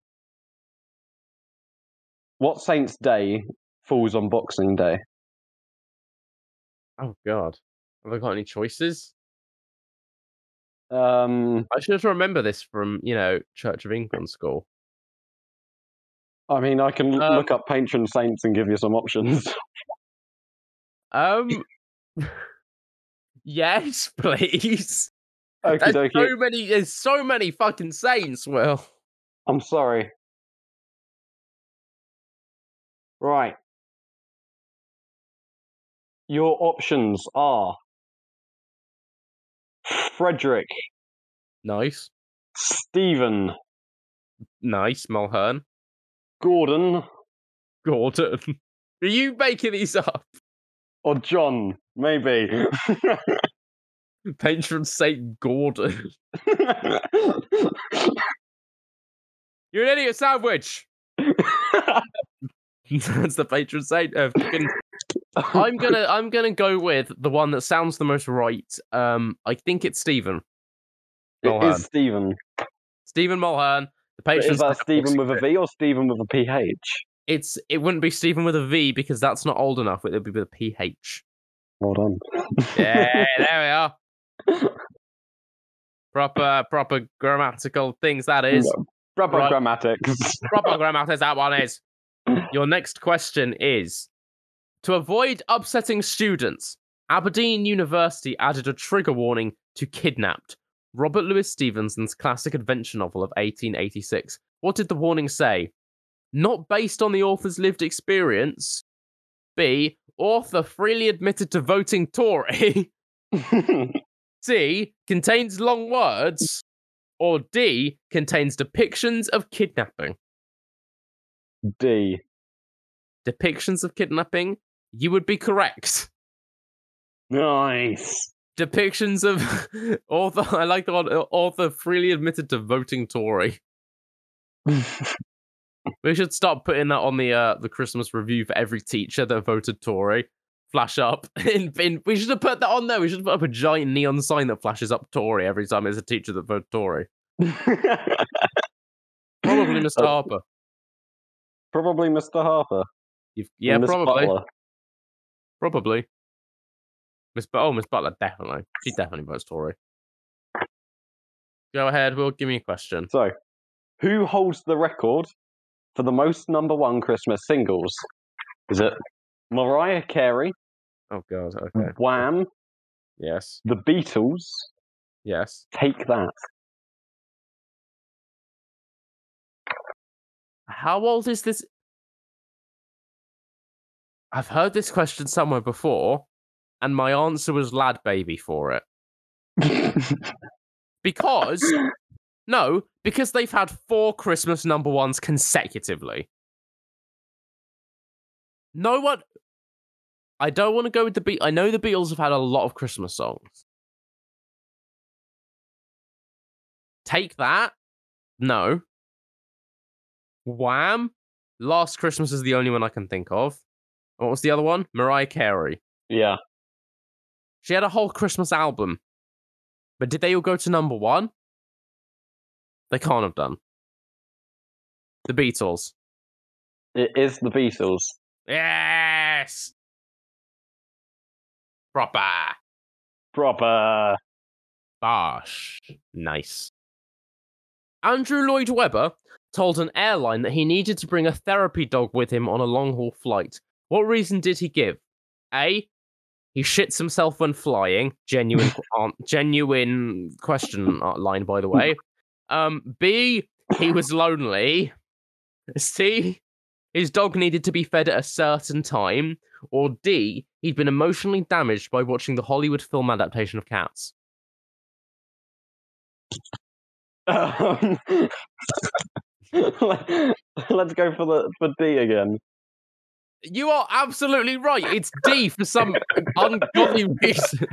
What saint's day falls on Boxing Day? Oh, God. Have I got any choices? Um, I should just remember this from, you know, Church of England school. I mean, I can Um, look up patron saints and give you some options. Um. yes, please. Okie There's dokie. so many. There's so many fucking saints. Well, I'm sorry. Right. Your options are Frederick, Nice. Stephen, Nice. Mulhern. Gordon, Gordon. Are you making these up? or John, maybe. Patron Saint Gordon. You're an idiot sandwich. That's the patron saint of fucking I'm gonna I'm gonna go with the one that sounds the most right. Um, I think it's Stephen. It Mulhern. is Stephen. Stephen Mulhern. The patron Is that Stephen with a. V or Stephen with a PH? It's it wouldn't be Stephen with a V because that's not old enough. It would be with a PH. Hold on. Yeah, there we are. Proper proper grammatical things that is. Proper Right. grammatics. proper grammatics that one is. Your next question is To avoid upsetting students, Aberdeen University added a trigger warning to Kidnapped, Robert Louis Stevenson's classic adventure novel of 1886. What did the warning say? Not based on the author's lived experience. B. Author freely admitted to voting Tory. C. Contains long words. Or D. Contains depictions of kidnapping. D. depictions of kidnapping, you would be correct. Nice. Depictions of author, I like the one, uh, author freely admitted to voting Tory. We should stop putting that on the uh, the Christmas review for every teacher that voted Tory. Flash up. In, in, we should have put that on there. We should have put up a giant neon sign that flashes up Tory every time there's a teacher that voted Tory. Probably Mr. Uh, Harper. Probably Mr. Harper. You've, yeah, probably. Butler. Probably. Miss but oh Miss Butler definitely. She definitely votes Tory. Go ahead, Will. Give me a question. So, who holds the record for the most number one Christmas singles? Is it Mariah Carey, Oh god. Okay. Wham, Yes. The Beatles? Yes. Take that. How old is this? I've heard this question somewhere before, and my answer was LadBaby for it. Because no, because they've had four Christmas number ones consecutively. No one. I don't want to go with the Beat. I know the Beatles have had a lot of Christmas songs. Take that. No. Wham. Last Christmas is the only one I can think of. What was the other one? Mariah Carey. yeah. She had a whole Christmas album. But did they all go to number one? They can't have done. The Beatles. It is The Beatles. Yes! Proper. Proper. Bosh. Nice. Andrew Lloyd Webber told an airline that he needed to bring a therapy dog with him on a long haul flight. What reason did he give? A. he shits himself when flying. Genuine, genuine question uh, line, by the way. Um, B, he was lonely. C, his dog needed to be fed at a certain time. Or D, he'd been emotionally damaged by watching the Hollywood film adaptation of Cats. Um, let's go for the for D again. You are absolutely right. It's D for some ungodly reason.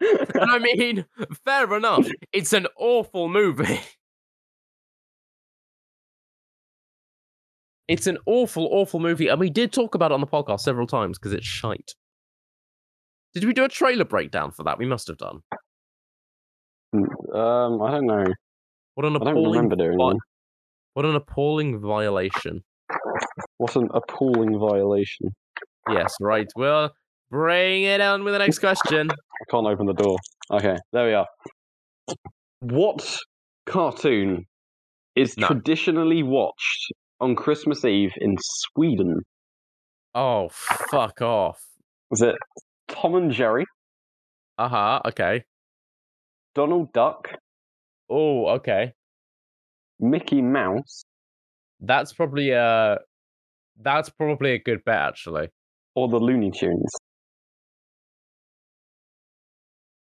And I mean, fair enough. It's an awful movie. It's an awful, awful movie, and we did talk about it on the podcast several times because it's shite. Did we do a trailer breakdown for that? We must have done. Um, I don't know. What an I don't appalling, remember doing vi- what an appalling violation. What an appalling violation. Yes, right. Well, bring it on with the next question. I can't open the door. Okay, there we are. What cartoon is No. traditionally watched on Christmas Eve in Sweden? Oh, fuck off. Is it Tom and Jerry, Uh huh. Okay. Donald Duck, Oh, okay. Mickey Mouse, That's probably a that's probably a good bet actually. or the Looney Tunes?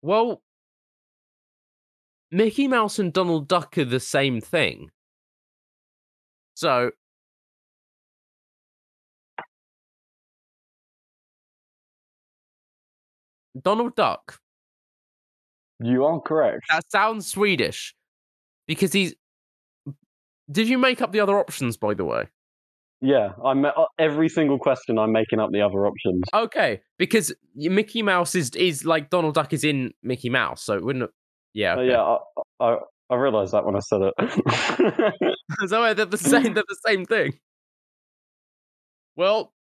Well, Mickey Mouse and Donald Duck are the same thing. So Donald Duck. You are correct. That sounds Swedish because he's. Did you make up the other options, by the way? Yeah, I'm uh, every single question. I'm making up the other options. Okay, because Mickey Mouse is is like Donald Duck is in Mickey Mouse, so it wouldn't. Yeah, Uh, okay. yeah, I, I I realised that when I said it. so they're the same. They're the same thing. Well,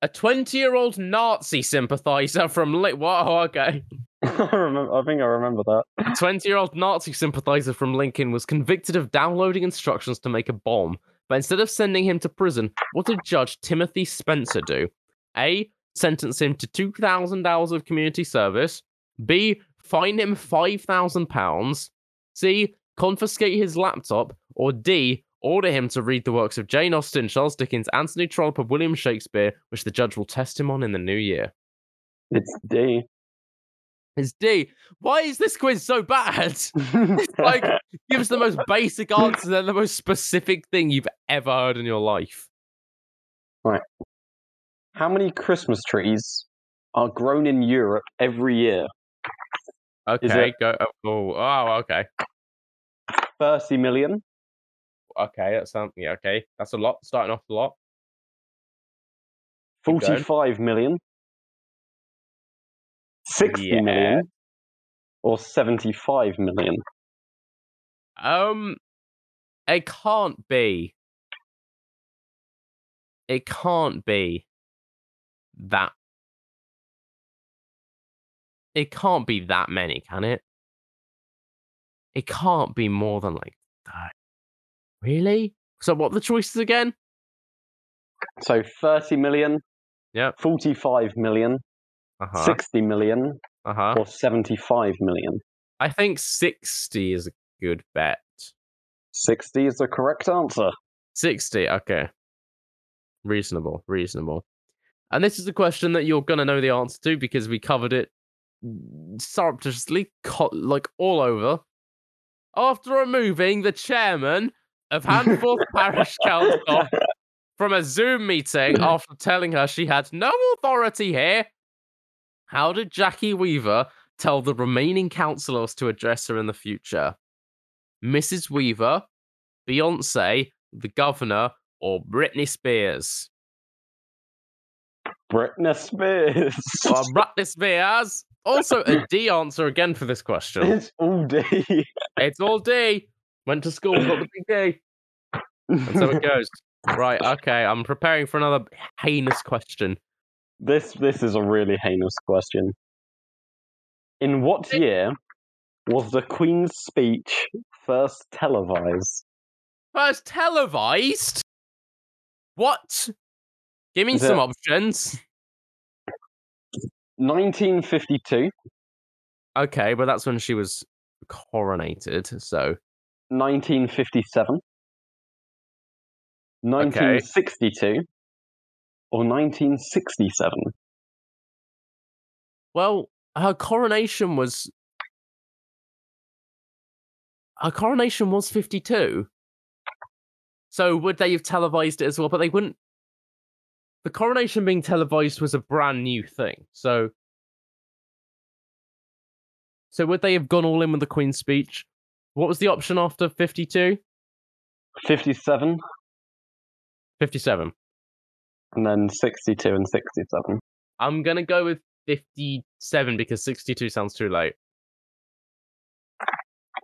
a twenty-year-old Nazi sympathizer from Li- Whoa, okay. I remember. I think I remember that. A twenty-year-old Nazi sympathizer from Lincoln was convicted of downloading instructions to make a bomb. But instead of sending him to prison, what did Judge Timothy Spencer do? A. Sentence him to two thousand hours of community service. B. Fine him five thousand pounds. C. Confiscate his laptop. Or D. Order him to read the works of Jane Austen, Charles Dickens, Anthony Trollope, and William Shakespeare, which the judge will test him on in the new year. It's D. It's D. Why is this quiz so bad? like- Give us the most basic answers and the most specific thing you've ever heard in your life. Right. How many Christmas trees are grown in Europe every year? Okay, it- go. Oh, oh, okay, Thirty million, okay. That's something. Yeah, okay. That's a lot. Starting off a lot. Forty-five million, sixty million, Yeah. or seventy-five million? Um, it can't be. It can't be that. It can't be that many, can it? It can't be more than like that. Really? So what are the choices again? So thirty million, Yeah. forty-five million, Uh huh. sixty million, Uh huh. or seventy-five million? I think sixty is a good bet. Sixty is the correct answer. 60, okay. Reasonable, reasonable. And this is a question that you're going to know the answer to because we covered it surreptitiously, co- like all over. After removing the chairman of Handforth Parish Council from a Zoom meeting after telling her she had no authority here, how did Jackie Weaver tell the remaining councillors to address her in the future? Mrs. Weaver, Beyonce, the governor, or Britney Spears? Britney Spears. Or Britney Spears. Also, a D answer again for this question. it's all D. It's all D. Went to school, got the big D. And so it goes. Right, okay, I'm preparing for another heinous question. This this is a really heinous question. In what year was the Queen's speech first televised? First televised? What? Give me Is some it- options. 1952, Okay, but that's when she was coronated. So 1957, 1962, or 1967. Well, her coronation was her coronation was 52. So would they have televised it as well? But they wouldn't. The coronation being televised was a brand new thing. So So would they have gone all in with the Queen's speech? What was the option after 52? 57, 57. And then 62 and 67. I'm going to go with 57 because 62 sounds too late.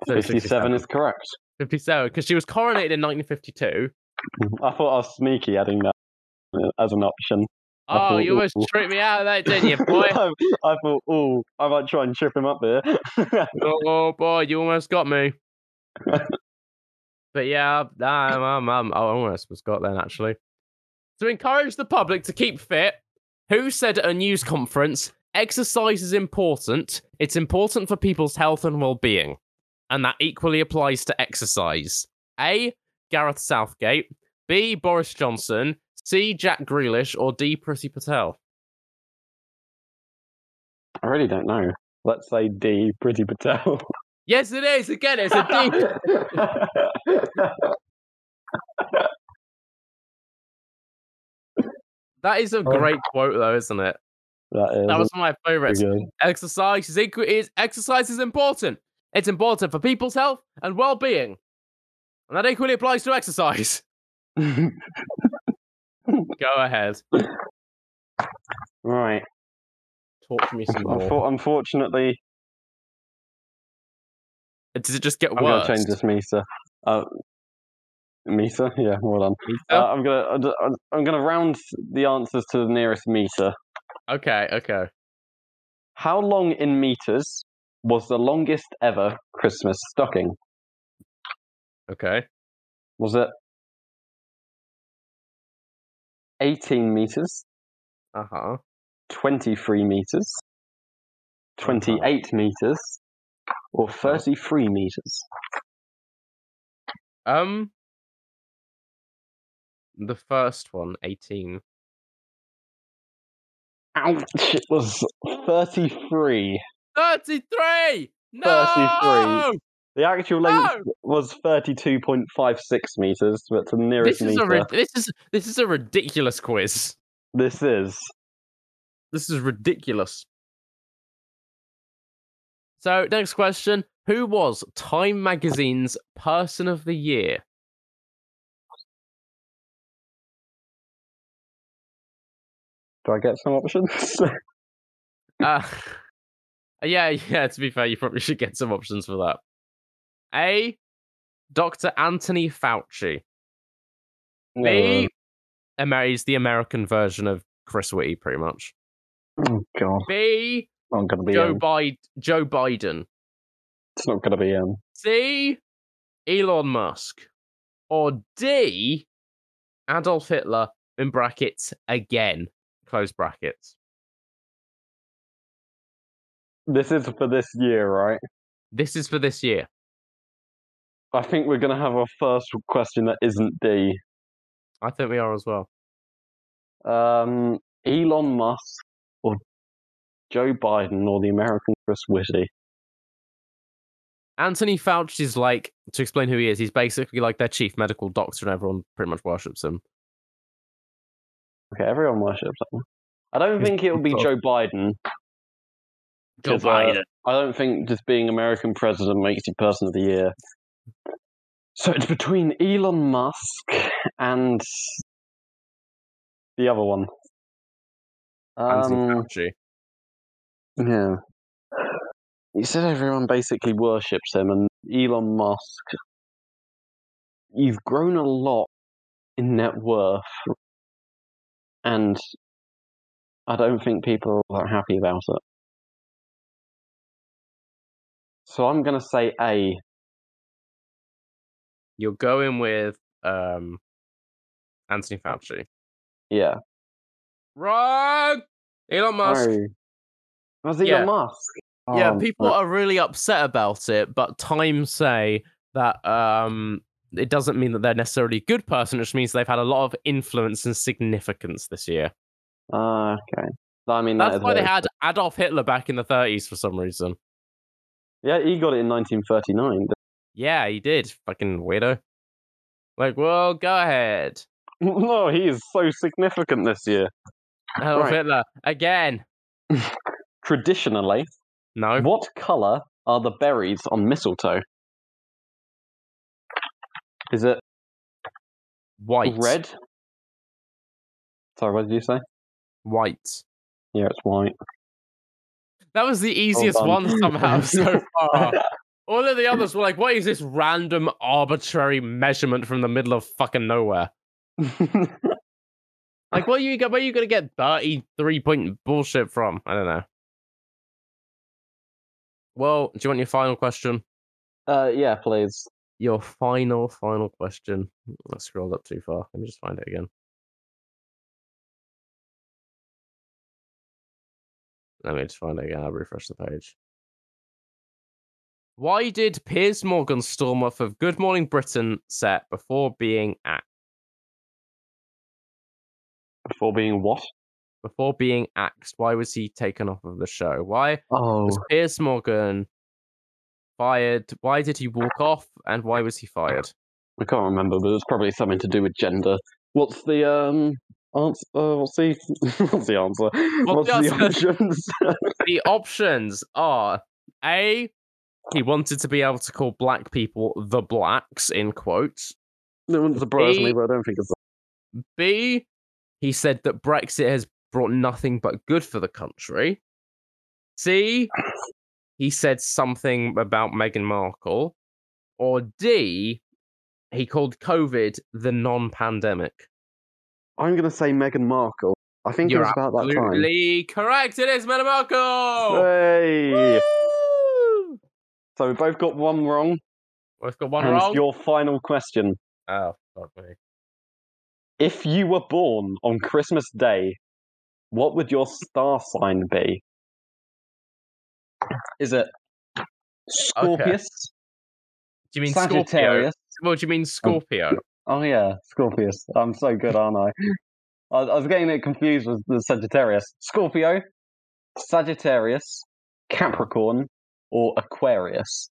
So 57 is correct. 57 because she was coronated in 1952. Mm-hmm. I thought I was sneaky adding that as an option. Oh, thought, you almost ooh. tricked me out of that, didn't you, boy? I, I thought, oh, I might try and trip him up there. oh boy, you almost got me. but yeah, I'm, I'm, I'm, I almost was got then actually. To encourage the public to keep fit, who said at a news conference, exercise is important. It's important for people's health and well-being, and that equally applies to exercise. A. Gareth Southgate. B. Boris Johnson. C. Jack Grealish. Or D. Priti Patel. I really don't know. Let's say D, Priti Patel. Yes, it is. Again, it's a D. That is a great quote, though, isn't it? that is That was one of my favorites. Exercise is, equ- is exercise is important. It's important for people's health and well-being, and that equally applies to exercise. Go ahead, right. talk to me some more. Unfor- unfortunately, Does it just get I'm going worse? to change this Misa. Uh, Misa? Yeah, well done. Uh, I'm going to I'm going to round the answers to the nearest meter. okay, okay. How long in meters was the longest ever Christmas stocking? Okay. Was it 18 meters, Uh huh. 23 meters, 28 meters, or 33 meters? Um, the first one, 18. Ouch! It was 33. 33! No! 33. The actual length No! was 32.56 meters, but the nearest This is, a meter, this is this is a ridiculous quiz. this is. This is ridiculous. So, next question. Who was Time Magazine's Person of the Year? Do I get some options? Uh, yeah, yeah, to be fair, you probably should get some options for that. A. Dr. Anthony Fauci. B. Amer- the American version of Chris Whitty, pretty much. Oh, God. B. I'm going to be Joe, Biden. Joe Biden. It's not going to be him. C. Elon Musk. Or D. Adolf Hitler, in brackets, again. Close brackets. This is for this year, right? This is for this year. I think we're going to have our first question that isn't D. I think we are as well. Um, Elon Musk or Joe Biden or the American Chris Whitty. Anthony Fauci is like, to explain who he is, he's basically like their chief medical doctor and everyone pretty much worships him. Okay, everyone worships him. I don't think it'll be tough. Joe Biden. Joe uh, Biden. I don't think just being American president makes you person of the year. So it's between Elon Musk and the other one. Um, Fauci. yeah. You said everyone basically worships him, and Elon Musk. You've grown a lot in net worth, and I don't think people are happy about it. So I'm going to say A. You're going with um, Anthony Fauci. Yeah. Wrong! Elon Musk. No. Was Elon Yeah. Musk? yeah, Oh, people are really upset about it, but Times say that um, it doesn't mean that they're necessarily a good person. It just means they've had a lot of influence and significance this year. Ah, okay. I mean, That's is why they had Adolf Hitler back in the 30s for some reason. Yeah, he got it in 1939. Yeah, he did. Fucking weirdo. Like, well, go ahead. no, he is so significant this year. Adolf Right. Hitler again. Traditionally, No, what color are the berries on mistletoe? Is it white. red? Sorry, what did you say? White. Yeah, it's white. That was the easiest one somehow so far. All of the others were like, what is this random arbitrary measurement from the middle of fucking nowhere? Like, what are you, where are you going to get 33 point bullshit from? I don't know. Well, do you want your final question? uh, yeah, please. Your final, final question. I scrolled up too far. Let me just find it again. Let me just find it again. I'll refresh the page. Why did Piers Morgan storm off of Good Morning Britain set before being axed? Before being what? Before being axed, why was he taken off of the show? Why Oh, was Piers Morgan fired? Why did he walk off? And why was he fired? I can't remember, but it was probably something to do with gender. What's the um answer? Uh, what's the what's the answer? What's the the answer? options? the options are A, he wanted to be able to call black people the blacks, in quotes. no one surprised me, but I don't think it's. B, he said that Brexit has brought nothing but good for the country. C, he said something about Meghan Markle. Or D, he called COVID the non pandemic. I'm gonna say Meghan Markle. I think You're it was about that time. Absolutely correct. It is Meghan Markle. Hey! Woo! So we both got one wrong. We've got one and wrong. your final question: Oh, fuck me. If you were born on Christmas Day, what would your star sign be? Is it Scorpius, Do you mean Scorpio? Sagittarius? What do you mean Scorpio? Oh yeah, Scorpius. I'm so good, aren't I? I, I was getting it confused with the Sagittarius. Scorpio, Sagittarius, Capricorn, or Aquarius.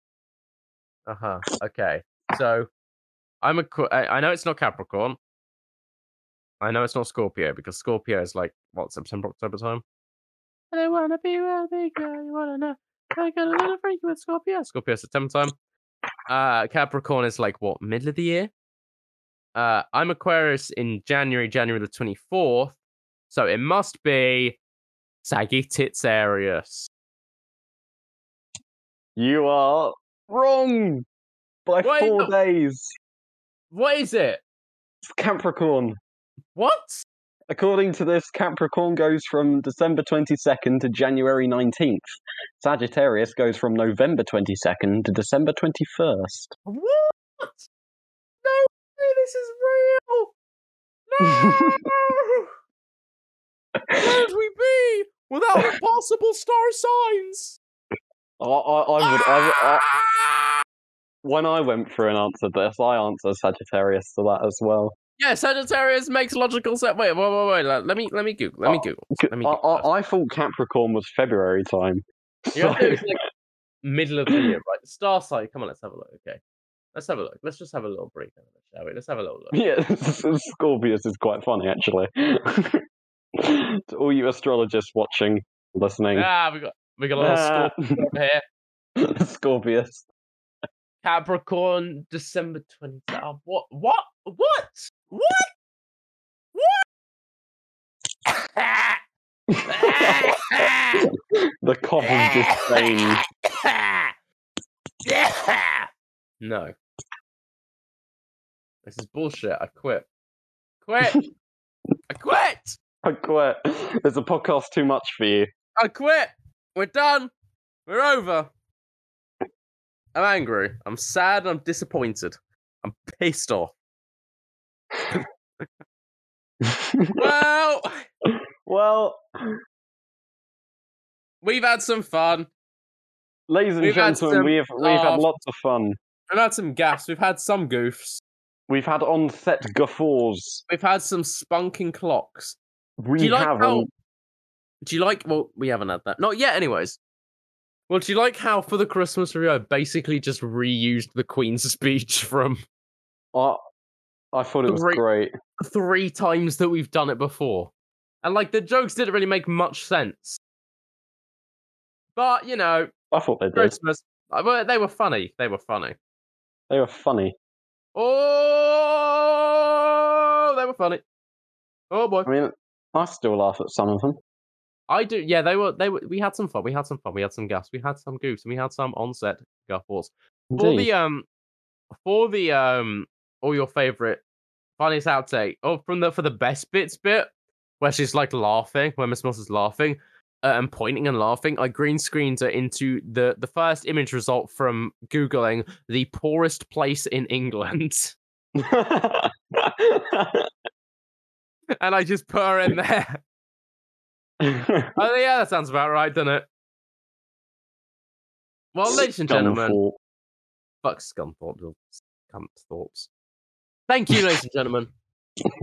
Uh huh. Okay. So, I'm a. I know it's not Capricorn. I know it's not Scorpio because Scorpio is like what September October time. I don't wanna be where they go. You wanna know? I got a little freaky with Scorpio. Scorpio September time. Uh, Capricorn is like what middle of the year. Uh, I'm Aquarius in January, January the twenty fourth. So it must be Sagittarius. You are wrong by Wait, four no. days. What is it? It's Capricorn. What? According to this, Capricorn goes from December 22nd to January 19th. Sagittarius goes from November 22nd to December 21st. What? No, way, this is real. No. Where'd we be without impossible star signs? I, I, I would, I, I, Ah! when I went through and answered this, I answered Sagittarius to that as well. Yeah, Sagittarius makes logical sense. Wait, wait, wait, wait. Let, let me let me Google. Let me Oh, Google. Let me I, Google this. I, I thought Capricorn was February time. So- was like middle of the year, right? Star sign. Come on, let's have a look. Okay, let's have a look. Let's just have a little break, shall we? Let's have a little look. yeah, Scorpius is quite funny actually. to all you astrologists watching, listening, Ah, we got we got a little Ah. Scorpio over here. Scorpius. Capricorn, December 20th. Oh, what? What? What? What? What? the cough of disdain. no. This is bullshit. I quit. Quit. I quit. I quit. There's a podcast too much for you. I quit. We're done. We're over. I'm angry. I'm sad. I'm disappointed. I'm pissed off. Well, well, we've had some fun. Ladies and We've gentlemen, some we've we've had oh, lots of fun. We've had some gaffs. We've had some goofs. We've had on-set guffaws. We've had some spunking clocks. We Do you like have how? Do you like? Well, we haven't had that. Not yet, anyways. Well, do you like how for the Christmas review I basically just reused the Queen's speech from I, I thought it was Great. great. three times that we've done it before, and like the jokes didn't really make much sense. But you know, I thought they did. Christmas. uh, They were funny. They were funny. They were funny. Oh, they were funny. Oh boy, I mean, I still laugh at some of them. I do. Yeah, they were. They were. We had some fun. We had some fun. We had some gas. We had some goofs. And we had some on-set guffaws. For the um, for the um, all your favorite funniest outtake. Oh, from the for the best bits bit where she's like laughing, where Miss Moss is laughing uh, and pointing and laughing. I green screened her into the the first image result from googling the poorest place in England, and I just put her in there. Oh yeah, that sounds about right, doesn't it? Well, ladies and gentlemen, fuck Scunthorpe, thoughts. Thank you, ladies and gentlemen,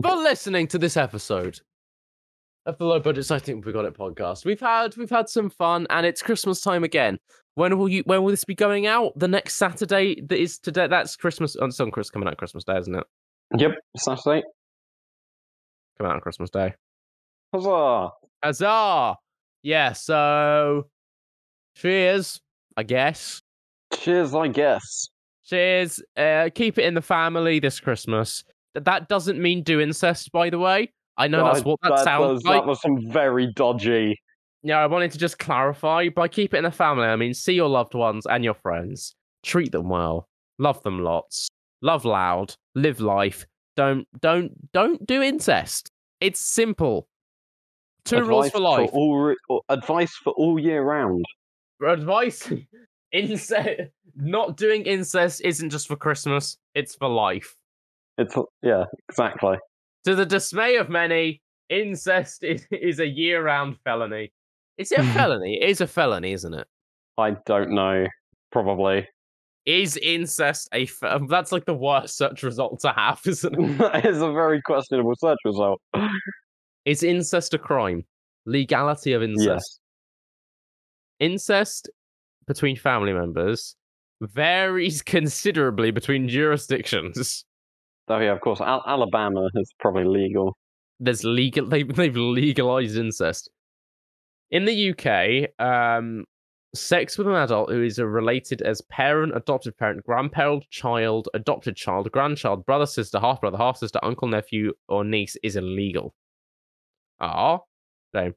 for listening to this episode of the Low Budget I Think We Got It podcast. We've had we've had some fun, and it's Christmas time again. When will you? When will this be going out? The next Saturday that is today. That's Christmas. Oh, it's on Chris coming out Christmas Day, isn't it? Yep, Saturday. Coming out on Christmas Day. Huzzah! Huzzah! Yeah. So, cheers. I guess. Cheers, I guess. Cheers. Uh, keep it in the family this Christmas. That doesn't mean do incest, by the way. I know that's what that, sounds was, like. That was some very dodgy. Yeah, I wanted to just clarify. By keep it in the family, I mean see your loved ones and your friends. Treat them well. Love them lots. Love loud. Live life. Don't don't don't do incest. It's simple. Two rules for life. all re- advice for all year round. Advice: incest. Not doing incest isn't just for Christmas. It's for life. It's yeah, exactly. To the dismay of many, incest is, is a year-round felony. Is it a felony? It is a felony, isn't it? I don't know. Probably. Is incest a? Fe- um, that's like the worst search result to have, isn't it? that is a very questionable search result. Is incest a crime? Legality of incest. Yes. Incest between family members varies considerably between jurisdictions. Oh yeah, of course. Al- Alabama is probably legal. there's legal they, they've legalized incest in the uk um sex with an adult who is a related as parent adopted parent grandparent child adopted child grandchild brother sister half brother half sister uncle nephew or niece is illegal ah same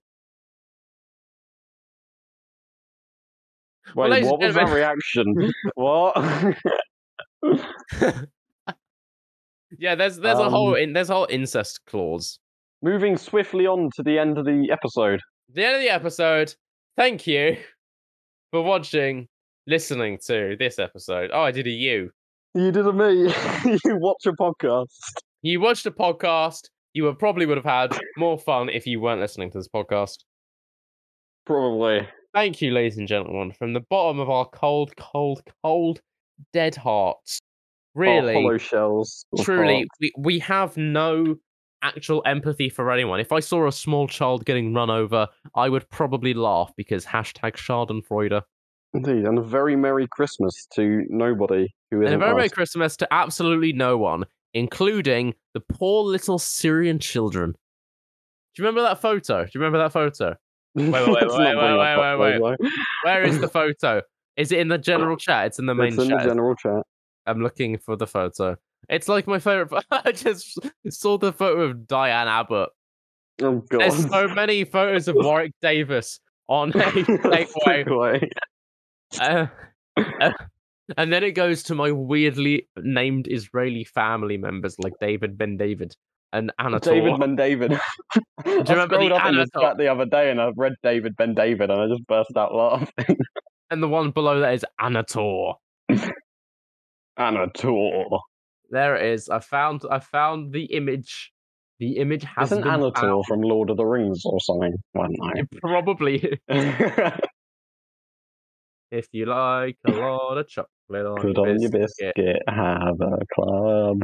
Wait, and what was that reaction? what? yeah there's there's a whole Um, in there's a whole incest clause Moving swiftly on to the end of the episode. the end of the episode thank you for watching listening to this episode oh i did a you You did a me. you watch a podcast. you watched a podcast, you would probably would have had more fun if you weren't listening to this podcast. Probably. Thank you, ladies and gentlemen, from the bottom of our cold, cold, cold, dead hearts. Our Really, hollow shells. truly, we, we have no actual empathy for anyone. If I saw a small child getting run over, I would probably laugh because hashtag Schadenfreude. Indeed, and a very Merry Christmas to nobody who is. And a very Merry. Christmas to absolutely no one, including the poor little Syrian children. Do you remember that photo? Do you remember that photo? Wait, wait, Let's wait, wait, wait, wait. Where is the photo? Is it in the general chat? It's in the main It's in chat. the general chat. I'm looking for the photo. It's like my favorite. I just saw the photo of Diane Abbott. Oh god. There's so many photos of Warwick Davis on a. Segway. Uh, uh, and then it goes to my weirdly named Israeli family members like David Ben David and Anatol. David Ben David. Do you remember the up in the Anatol? the other day and I read David Ben David and I just burst out laughing. and the one below that is Anator. Anator. There it is. I found I found the image The image has Isn't Anator found. from Lord of the Rings or something? Well, no. Probably if you like a lot of chocolate on, Put your on your biscuit. biscuit, have a club.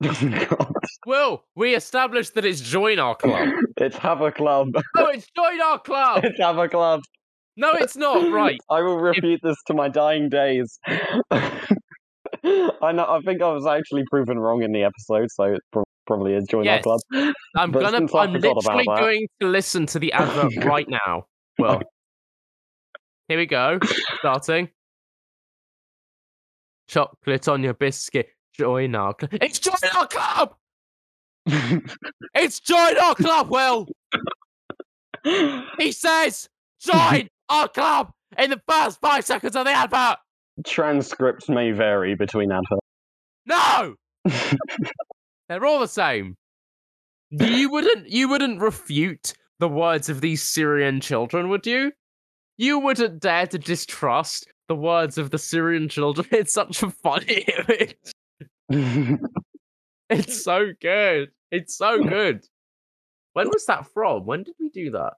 God. Well, we established that it's join our club. It's have a club. no, it's join our club. It's have a club. No, it's not. Right. I will repeat this to my dying days. I know. I think I was actually proven wrong in the episode, so it pro- probably is join Yes. our club. I'm But gonna. I'm literally going to listen to the advert right now. Well, here we go. Starting. Chocolate on your biscuit. Join our club. It's join our club. It's join our club. Will he says join our club in the first five seconds of the advert? Transcripts may vary between adverts. No, they're all the same. You wouldn't. You wouldn't refute the words of these Syrian children, would you? You wouldn't dare to distrust the words of the Syrian children. It's such a funny image. It's so good. It's so good. When was that from? When did we do that?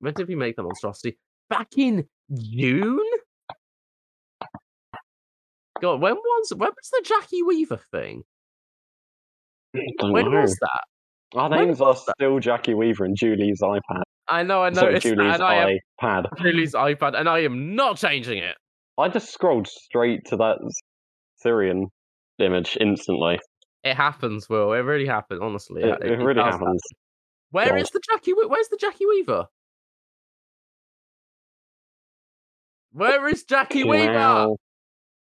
When did we make the monstrosity? Back in June? God, when was when was the Jackie Weaver thing? When know. was that? Our when names are that? still Jackie Weaver and Julie's iPad. I know, I noticed Julie's and I iPad. Julie's iPad, and I am not changing it. I just scrolled straight to that Syrian image instantly. It happens, Will. It really happens. Honestly, It, it really does happens. Where God. is the Jackie? Where's the Jackie Weaver? Where is Jackie Weaver?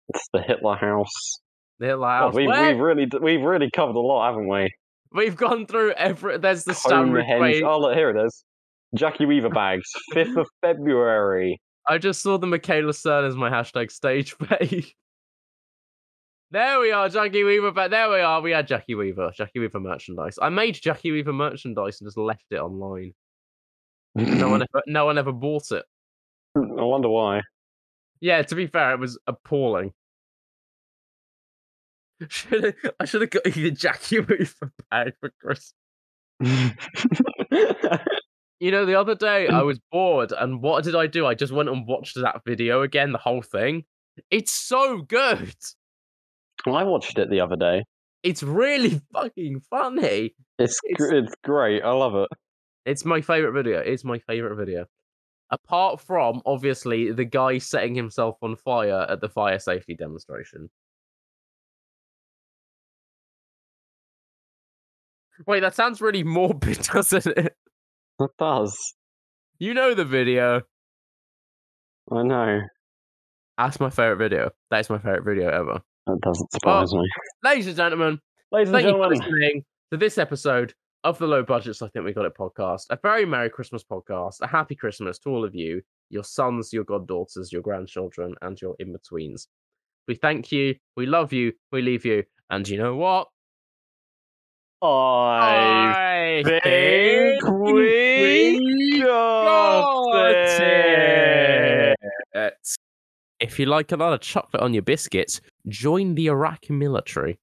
It's the Hitler House. They're God, like, we've, we've really we've really covered a lot, haven't we? We've gone through every. There's the standard. Oh, look, here it is. Jackie Weaver bags, fifth of February. I just saw the Michaela Cern as my hashtag stage page. There we are, Jackie Weaver. But there we are. We had Jackie Weaver, Jackie Weaver merchandise. I made Jackie Weaver merchandise and just left it online. No one ever, no one ever bought it. I wonder why. Yeah, to be fair, it was appalling. Should I should have got you the Jackie Weaver bag for Christmas. You know, the other day I was bored, and what did I do? I just went and watched that video again, the whole thing. It's so good. I watched it the other day. It's really fucking funny. It's It's- gr- it's great. I love it. It's my favorite video. It's my favorite video. Apart from obviously the guy setting himself on fire at the fire safety demonstration. Wait, that sounds really morbid, doesn't it? It does. You know the video. I know. That's my favorite video. That is my favorite video ever. That doesn't surprise me. Ladies and gentlemen, Ladies and thank you for listening to this episode of the Low Budgets I Think We Got It podcast. A very Merry Christmas podcast. A happy Christmas to all of you, your sons, your goddaughters, your grandchildren, and your in betweens. We thank you. We love you. We leave you. And you know what? I I think we got it. it. If you like a lot of chocolate on your biscuits, join the Iraqi military.